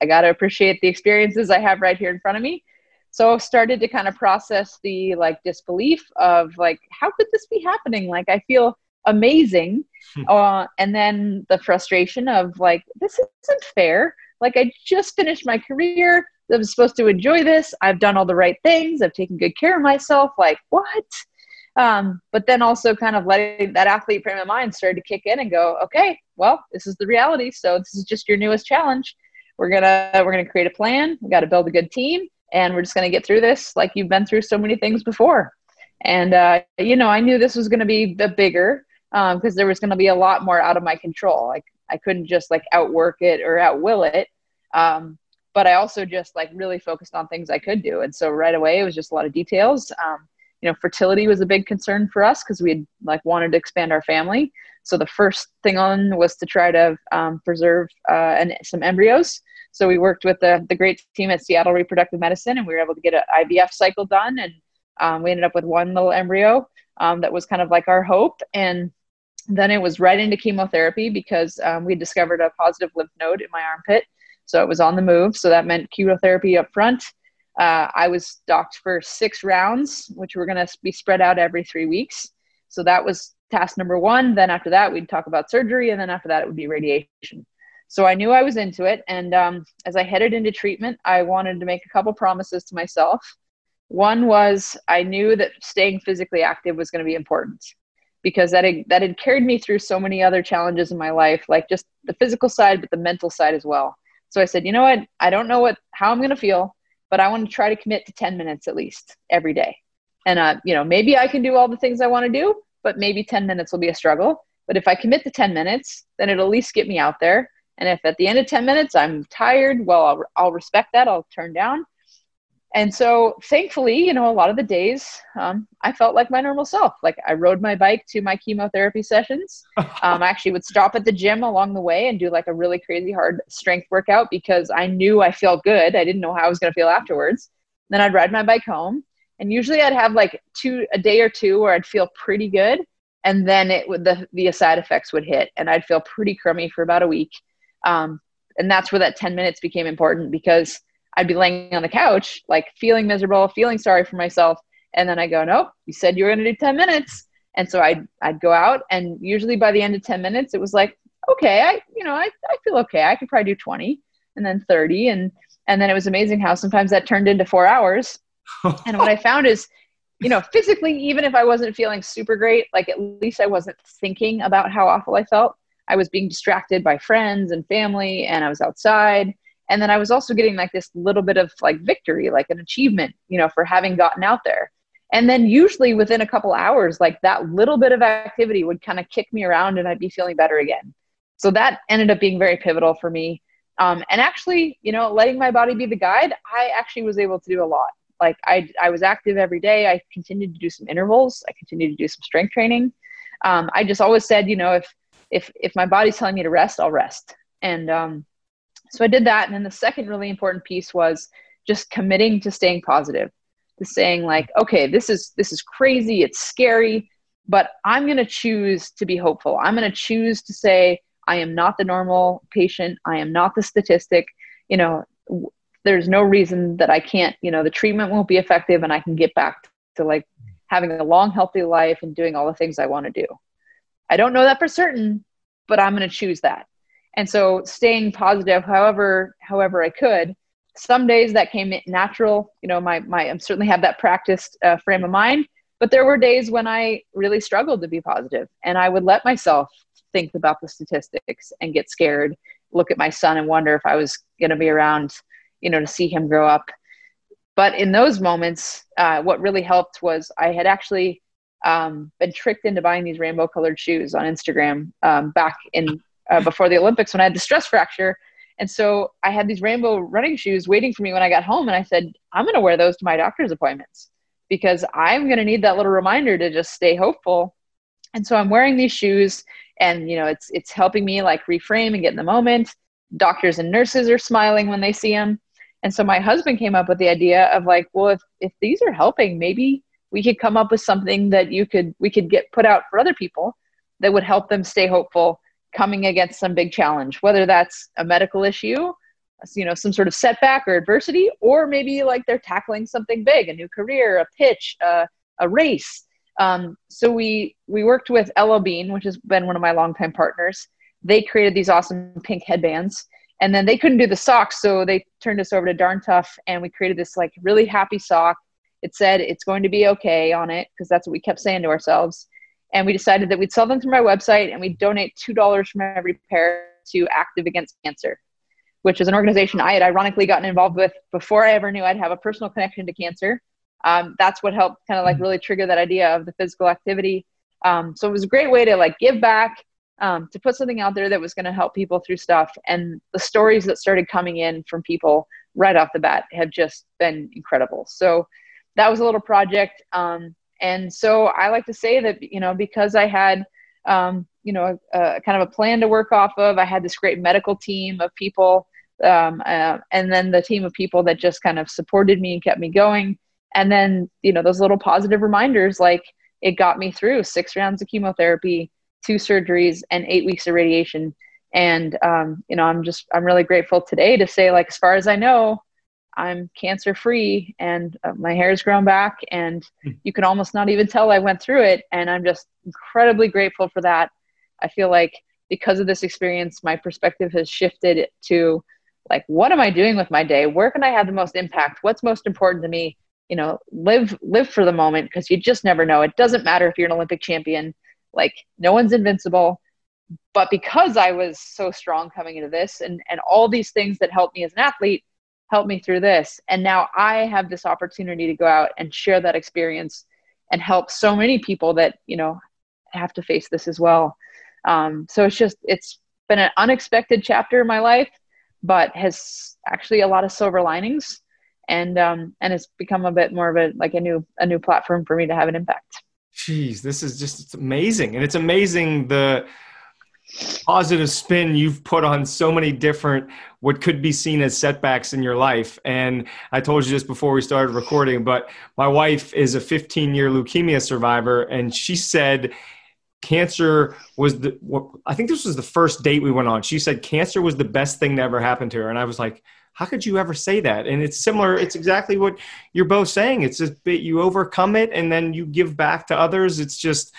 I got to appreciate the experiences I have right here in front of me. So I started to kind of process the like disbelief of like, how could this be happening? Like, I feel amazing. Hmm. uh, and then the frustration of like, this isn't fair. Like, I just finished my career. I'm supposed to enjoy this. I've done all the right things. I've taken good care of myself. Like, what? Um, but then also kind of letting that athlete frame of mind started to kick in and go, okay, well, this is the reality. So this is just your newest challenge we're gonna we're gonna create a plan. We got to build a good team and we're just gonna get through this like you've been through so many things before. And uh, you know i knew this was gonna be the bigger because um, there was gonna be a lot more out of my control. Like i couldn't just like outwork it or outwill it um, but i also just like really focused on things i could do. And so right away it was just a lot of details. Um, you know fertility was a big concern for us because we had like wanted to expand our family. So the first thing on was to try to um, preserve uh, an, some embryos. So we worked with the, the great team at Seattle Reproductive Medicine, and we were able to get an IVF cycle done, and um, we ended up with one little embryo um, that was kind of like our hope. And then it was right into chemotherapy because um, we discovered a positive lymph node in my armpit, so it was on the move. So that meant chemotherapy up front. Uh, I was docked for six rounds, which were going to be spread out every three weeks. So that was task number one. Then after that, we'd talk about surgery. And then after that, it would be radiation. So I knew I was into it. And um, as I headed into treatment, I wanted to make a couple promises to myself. One was I knew that staying physically active was going to be important because that had, that had carried me through so many other challenges in my life, like just the physical side, but the mental side as well. So I said, you know what? I don't know what how I'm going to feel, but I want to try to commit to 10 minutes at least every day. And uh, you know, maybe I can do all the things I want to do, but maybe 10 minutes will be a struggle. But if I commit to 10 minutes, then it'll at least get me out there. And if at the end of 10 minutes I'm tired, well, I'll, I'll respect that. I'll turn down. And so thankfully, you know, a lot of the days um, I felt like my normal self. Like I rode my bike to my chemotherapy sessions. <laughs> Um, I actually would stop at the gym along the way and do like a really crazy hard strength workout because I knew I felt good. I didn't know how I was going to feel afterwards. Then I'd ride my bike home and usually I'd have like two a day or two where I'd feel pretty good, and then it would the the side effects would hit, and I'd feel pretty crummy for about a week. Um, and that's where that 10 minutes became important because I'd be laying on the couch, like feeling miserable, feeling sorry for myself. And then I go, no, you said you were going to do 10 minutes. And so I'd, I'd go out and usually by the end of 10 minutes, it was like, okay, I, you know, I, I feel okay. I could probably do 20 and then 30. And, and then it was amazing how sometimes that turned into four hours <laughs> and what I found is, you know, physically, even if I wasn't feeling super great, like at least I wasn't thinking about how awful I felt. I was being distracted by friends and family, and I was outside. And then I was also getting like this little bit of like victory, like an achievement, you know, for having gotten out there. And then usually within a couple hours, like that little bit of activity would kind of kick me around and I'd be feeling better again. so that ended up being very pivotal for me. Um, and actually, you know, letting my body be the guide, I actually was able to do a lot. Like I, I was active every day. I continued to do some intervals. I continued to do some strength training. Um, I just always said, you know, if if if my body's telling me to rest, I'll rest. And um, so I did that. And then the second really important piece was just committing to staying positive, to saying like, okay, this is this is crazy. It's scary, but I'm going to choose to be hopeful. I'm going to choose to say I am not the normal patient. I am not the statistic. You know, w- there's no reason that I can't, you know, the treatment won't be effective and I can get back to like having a long, healthy life and doing all the things I want to do. I don't know that for certain, but I'm going to choose that. And so staying positive, however, however I could, some days that came natural, you know, my, my, I certainly have that practiced uh, frame of mind, but there were days when I really struggled to be positive and I would let myself think about the statistics and get scared look at my son and wonder if i was going to be around you know to see him grow up but in those moments uh, what really helped was i had actually um, been tricked into buying these rainbow colored shoes on instagram um, back in uh, before the olympics when i had the stress fracture. And so i had these rainbow running shoes waiting for me when i got home and i said i'm going to wear those to my doctor's appointments because i'm going to need that little reminder to just stay hopeful. And so i'm wearing these shoes and you know it's it's helping me like reframe and get in the moment. Doctors and nurses are smiling when they see them and so my husband came up with the idea of like well if if these are helping maybe we could come up with something that you could we could get put out for other people that would help them stay hopeful coming against some big challenge whether that's a medical issue you know some sort of setback or adversity or maybe like they're tackling something big a new career a pitch a, a race um, so we we worked with LL Bean, which has been one of my longtime partners. They created these awesome pink headbands, and then they couldn't do the socks, so they turned us over to Darn Tough, and we created this like really happy sock. It said it's going to be okay on it because that's what we kept saying to ourselves. And we decided that we'd sell them through my website, and we'd donate two dollars from every pair to Active Against Cancer, which is an organization I had ironically gotten involved with before I ever knew I'd have a personal connection to cancer um, that's what helped kind of like mm. really trigger that idea of the physical activity. Um, so it was a great way to like give back, um, to put something out there that was going to help people through stuff. And the stories that started coming in from people right off the bat have just been incredible. So that was a little project. Um, and so I like to say that, you know, because I had, um, you know, a, a, kind of a plan to work off of, I had this great medical team of people. Um, uh, and then the team of people that just kind of supported me and kept me going and then you know those little positive reminders like it got me through six rounds of chemotherapy two surgeries and eight weeks of radiation and um, you know i'm just i'm really grateful today to say like as far as i know i'm cancer free and uh, my hair's grown back and hmm. you can almost not even tell i went through it and i'm just incredibly grateful for that. I feel like because of this experience my perspective has shifted to like what am i doing with my day? Where can i have the most impact? What's most important to me? You know live live for the moment because you just never know. It doesn't matter if you're an olympic champion. Like no one's invincible. But because i was so strong coming into this and and all these things that helped me as an athlete helped me through this. And now i have this opportunity to go out and share that experience and help so many people that you know have to face this as well. Um, so it's just it's been an unexpected chapter in my life but has actually a lot of silver linings and um, and it's become a bit more of a like a new a new platform for me to have an impact. Jeez, this is just it's amazing, and it's amazing the positive spin you've put on so many different what could be seen as setbacks in your life and i told you just before we started recording but my wife is a 15 year leukemia survivor and she said cancer was the i think this was the first date we went on she said cancer was the best thing that ever happened to her and i was like how could you ever say that? And it's similar. It's exactly what you're both saying. It's just bit you overcome it and then you give back to others. It's just,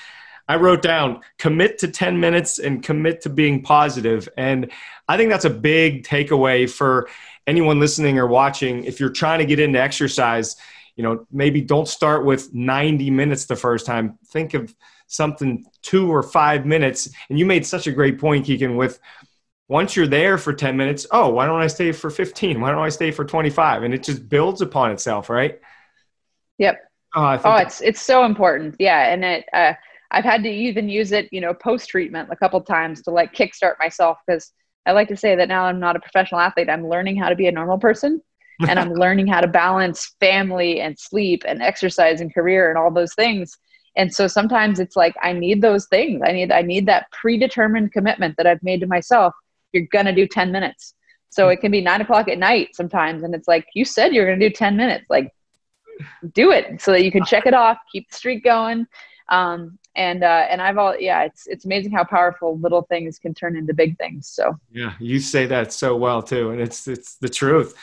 I wrote down commit to 10 minutes and commit to being positive. And I think that's a big takeaway for anyone listening or watching. If you're trying to get into exercise, you know, maybe don't start with 90 minutes the first time. Think of something two or five minutes. And you made such a great point, Kikkan, with once you're there for 10 minutes, oh, why don't I stay for 15? Why don't I stay for 25? And it just builds upon itself, right? Yep. Uh, oh, it's it's so important. Yeah, and it uh, I've had to even use it, you know, post treatment a couple times to like kickstart myself because I like to say that now I'm not a professional athlete. I'm learning how to be a normal person and I'm <laughs> learning how to balance family and sleep and exercise and career and all those things. And so sometimes it's like I need those things. I need I need that predetermined commitment that I've made to myself. You're gonna do 10 minutes. So it can be nine o'clock at night sometimes, and it's like you said you're gonna do 10 minutes. Like do it so that you can check it off, keep the streak going. Um, and uh, and I've all yeah, it's it's amazing how powerful little things can turn into big things. So yeah, you say that so well too, and it's it's the truth.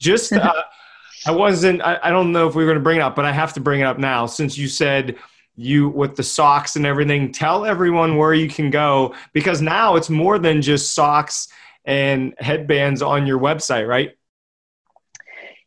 Just uh, <laughs> I wasn't I, I don't know if we were going to bring it up, but I have to bring it up now since you said you with the socks and everything. Tell everyone where you can go because now it's more than just socks and headbands on your website, right?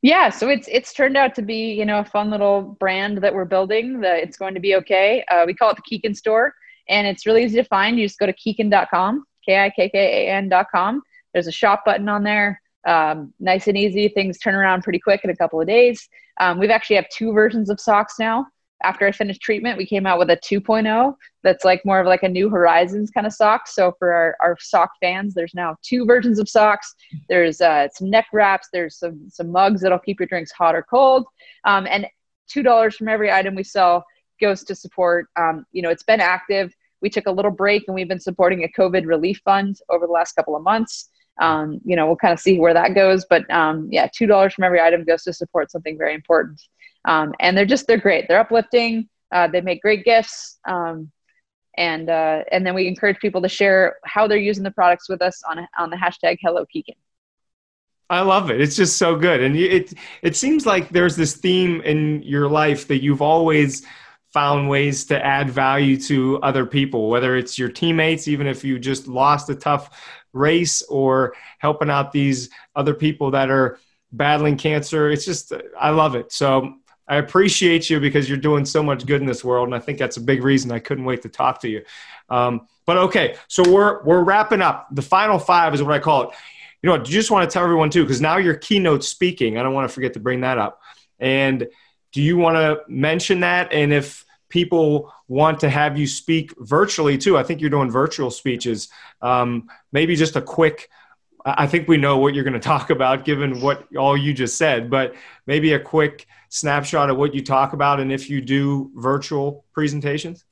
Yeah so it's it's turned out to be you know a fun little brand that we're building that it's going to be okay. Uh, we call it the Kikkan store and it's really easy to find. You just go to kikkan.com k-i-k-k-a-n.com there's a shop button on there. Um, nice and easy. Things turn around pretty quick in a couple of days. Um, we've actually have two versions of socks now after I finished treatment, we came out with a 2.0 that's like more of like a new horizons kind of sock. So for our, our sock fans, there's now two versions of socks. There's uh, some neck wraps. There's some some mugs that'll keep your drinks hot or cold. Um, and two dollars from every item we sell goes to support. Um, you know, it's been active. We took a little break and we've been supporting a COVID relief fund over the last couple of months. Um, you know, we'll kind of see where that goes. But um, yeah, two dollars from every item goes to support something very important um, and they're just they're great. They're uplifting. Uh, they make great gifts, um, and uh, and then we encourage people to share how they're using the products with us on on the hashtag Hello Kikkan. I love it. It's just so good, and it it seems like there's this theme in your life that you've always found ways to add value to other people, whether it's your teammates, even if you just lost a tough race, or helping out these other people that are battling cancer. It's just I love it. So I appreciate you because you're doing so much good in this world, and I think that's a big reason I couldn't wait to talk to you. Um, but okay, so we're we're wrapping up. The final five is what I call it. You know, you just want to tell everyone too, because now you're keynote speaking. I don't want to forget to bring that up. And do you want to mention that? And if people want to have you speak virtually too, I think you're doing virtual speeches. Um, maybe just a quick. I think we know what you're going <laughs> to talk about, given what all you just said. But maybe a quick snapshot of what you talk about and if you do virtual presentations?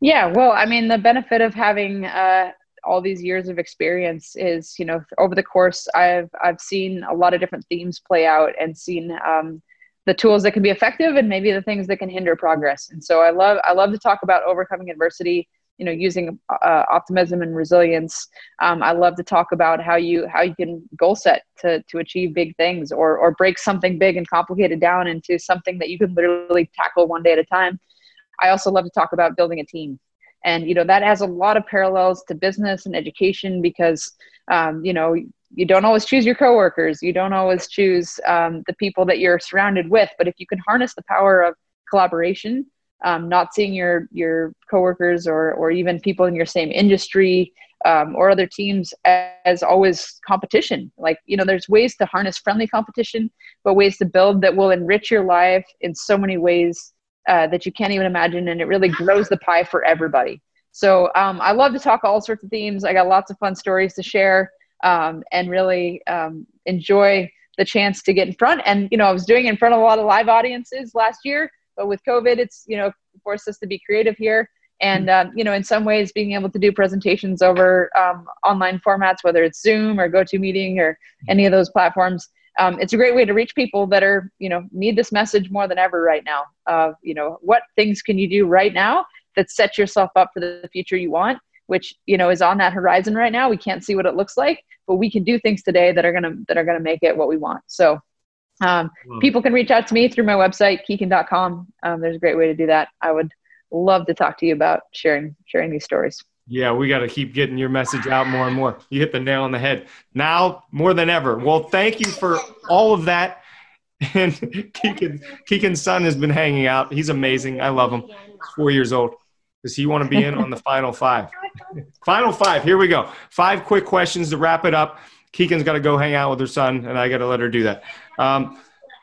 Yeah, well, I mean, the benefit of having uh, all these years of experience is, you know, over the course, I've I've seen a lot of different themes play out and seen um, the tools that can be effective and maybe the things that can hinder progress. And so I love I love to talk about overcoming adversity you know using uh, optimism and resilience um, i love to talk about how you how you can goal set to to achieve big things or or break something big and complicated down into something that you can literally tackle one day at a time. I also love to talk about building a team. And you know that has a lot of parallels to business and education because um, you know you don't always choose your coworkers. You don't always choose um, the people that you're surrounded with. But if you can harness the power of collaboration um, not seeing your your coworkers or or even people in your same industry um, or other teams as, always competition. Like you know, there's ways to harness friendly competition, but ways to build that will enrich your life in so many ways uh, that you can't even imagine, and it really grows the pie for everybody. So um, I love to talk all sorts of themes. I got lots of fun stories to share, um, and really um, enjoy the chance to get in front. And you know, I was doing it in front of a lot of live audiences last year but with COVID, it's you know forced us to be creative here, and um, you know in some ways being able to do presentations over um, online formats, whether it's Zoom or GoToMeeting or any of those platforms. Um, it's a great way to reach people that are you know need this message more than ever right now. Of you know what things can you do right now that set yourself up for the future you want which you know is on that horizon right now we can't see what it looks like but we can do things today that are to that are to make it what we want so um, people can reach out to me through my website, kikkan.com. Um, there's a great way to do that. I would love to talk to you about sharing sharing these stories. Yeah, we got to keep getting your message out more and more. You hit the nail on the head. Now more than ever. Well, thank you for all of that. <laughs> And Kikkan, Kikkan's son has been hanging out. He's amazing. I love him. He's four years old. Does he want to be in on the final five? <laughs> final five. Here we go. Five quick questions to wrap it up. Kikkan's got to go hang out with her son, and I got to let her do that. Um,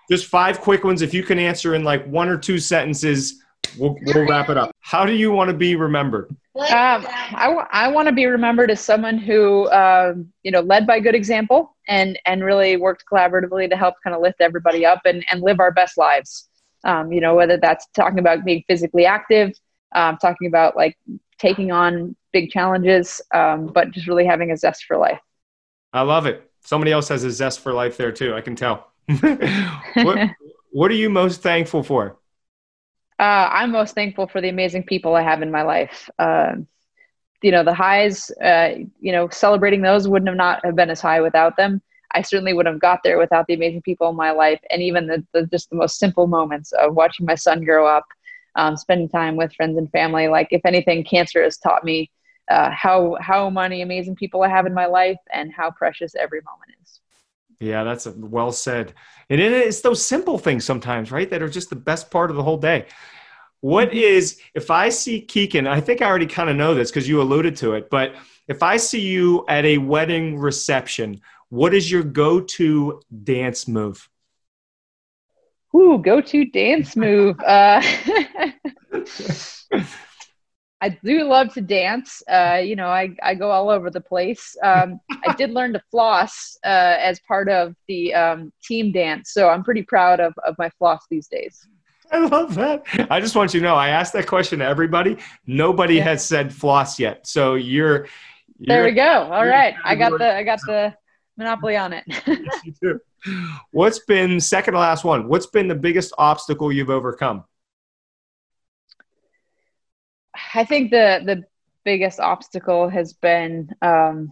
just five quick ones. If you can answer in like one or two sentences, we'll, we'll wrap it up. How do you want to be remembered? Um, I, w- I want to be remembered as someone who, um, you know, led by good example and, and really worked collaboratively to help kind of lift everybody up and, and live our best lives. Um, you know, whether that's talking about being physically active, um, talking about like taking on big challenges, um, but just really having a zest for life. I love it. Somebody else has a zest for life there too. I can tell. <laughs> what, <laughs> what are you most thankful for? Uh, I'm most thankful for the amazing people I have in my life. Uh, you know, the highs, uh, you know, celebrating those wouldn't have not have been as high without them. I certainly would have got there without the amazing people in my life, and even the, the just the most simple moments of watching my son grow up, um, spending time with friends and family. Like, if anything, cancer has taught me uh, how how many amazing people I have in my life and how precious every moment is. Yeah, that's well said. And it is those simple things sometimes, right, that are just the best part of the whole day. What mm-hmm. is if I see Kikkan? I think I already kind of know this because you alluded to it, but if I see you at a wedding reception, what is your go-to dance move? Ooh, go-to dance move. Uh, <laughs> <laughs> I do love to dance. Uh, you know, I, I go all over the place. Um, I did learn to floss uh, as part of the um, team dance, so I'm pretty proud of, of my floss these days. I love that. I just want you to know I asked that question to everybody. Nobody yeah. has said floss yet, so you're. you're there we go. All right, I got the I got the monopoly on it. yes, you do. What's been second to last one? What's been the biggest obstacle you've overcome? I think the the biggest obstacle has been um,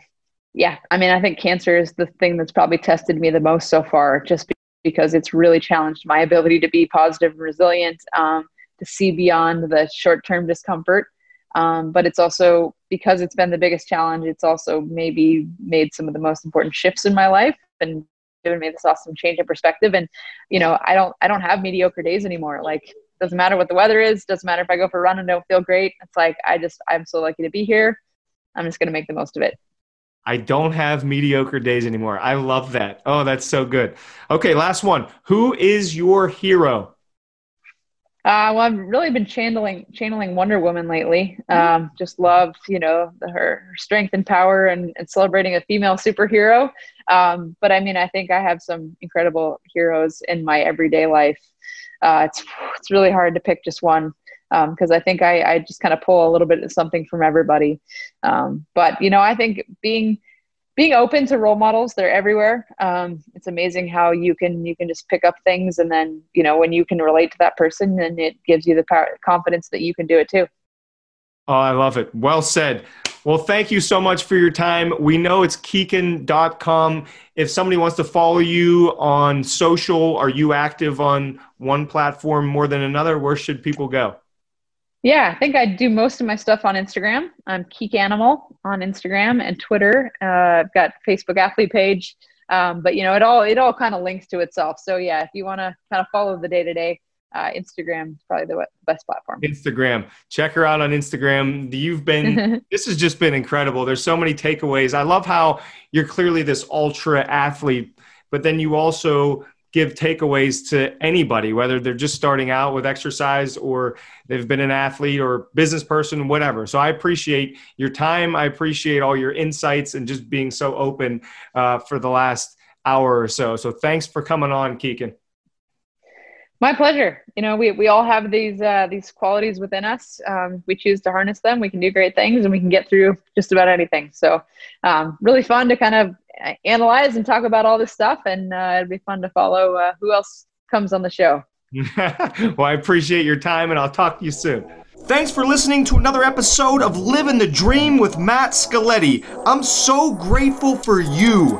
yeah i mean i think cancer is the thing that's probably tested me the most so far just because it's really challenged my ability to be positive and resilient um, to see beyond the short-term discomfort. Um, but it's also because it's been the biggest challenge it's also maybe made some of the most important shifts in my life and given me this awesome change in perspective. And you know i don't i don't have mediocre days anymore. Like doesn't matter what the weather is. Doesn't matter if I go for a run and don't feel great. It's like I just I'm so lucky to be here. I'm just gonna make the most of it. I don't have mediocre days anymore. I love that. Oh, that's so good. Okay, last one. Who is your hero? Uh, well, I've really been channeling channeling Wonder Woman lately. Um, just love, you know, the, her, her strength and power, and, and celebrating a female superhero. Um, but I mean, I think I have some incredible heroes in my everyday life uh, it's it's really hard to pick just one because um, I think I, I just kind of pull a little bit of something from everybody. Um, but you know, I think being being open to role models, they're everywhere. Um, it's amazing how you can you can just pick up things, and then you know when you can relate to that person, and it gives you the power, confidence that you can do it too. Oh, I love it. Well said. Well, thank you so much for your time. We know it's kikkan.com. If somebody wants to follow you on social, are you active on one platform more than another? Where should people go? Yeah, I think I do most of my stuff on Instagram. I'm Kikkanimal on Instagram and Twitter. Uh, I've got Facebook athlete page, um, but you know it all it all kind of links to itself. So yeah, if you want to kind of follow the day to day, uh, Instagram is probably the best platform. Instagram. Check her out on Instagram. You've been, <laughs> this has just been incredible. There's so many takeaways. I love how you're clearly this ultra athlete, but then you also give takeaways to anybody, whether they're just starting out with exercise or they've been an athlete or business person, whatever. So I appreciate your time. I appreciate all your insights and just being so open uh, for the last hour or so. So thanks for coming on, Kikkan. My pleasure. You know, we, we all have these uh, these qualities within us. Um, we choose to harness them. We can do great things, and we can get through just about anything. So, um, really fun to kind of uh, analyze and talk about all this stuff, and uh, it'd be fun to follow uh, who else comes on the show. <laughs> well, I appreciate your time, and I'll talk to you soon. Thanks for listening to another episode of Living the Dream with Matt Scaletti. I'm so grateful for you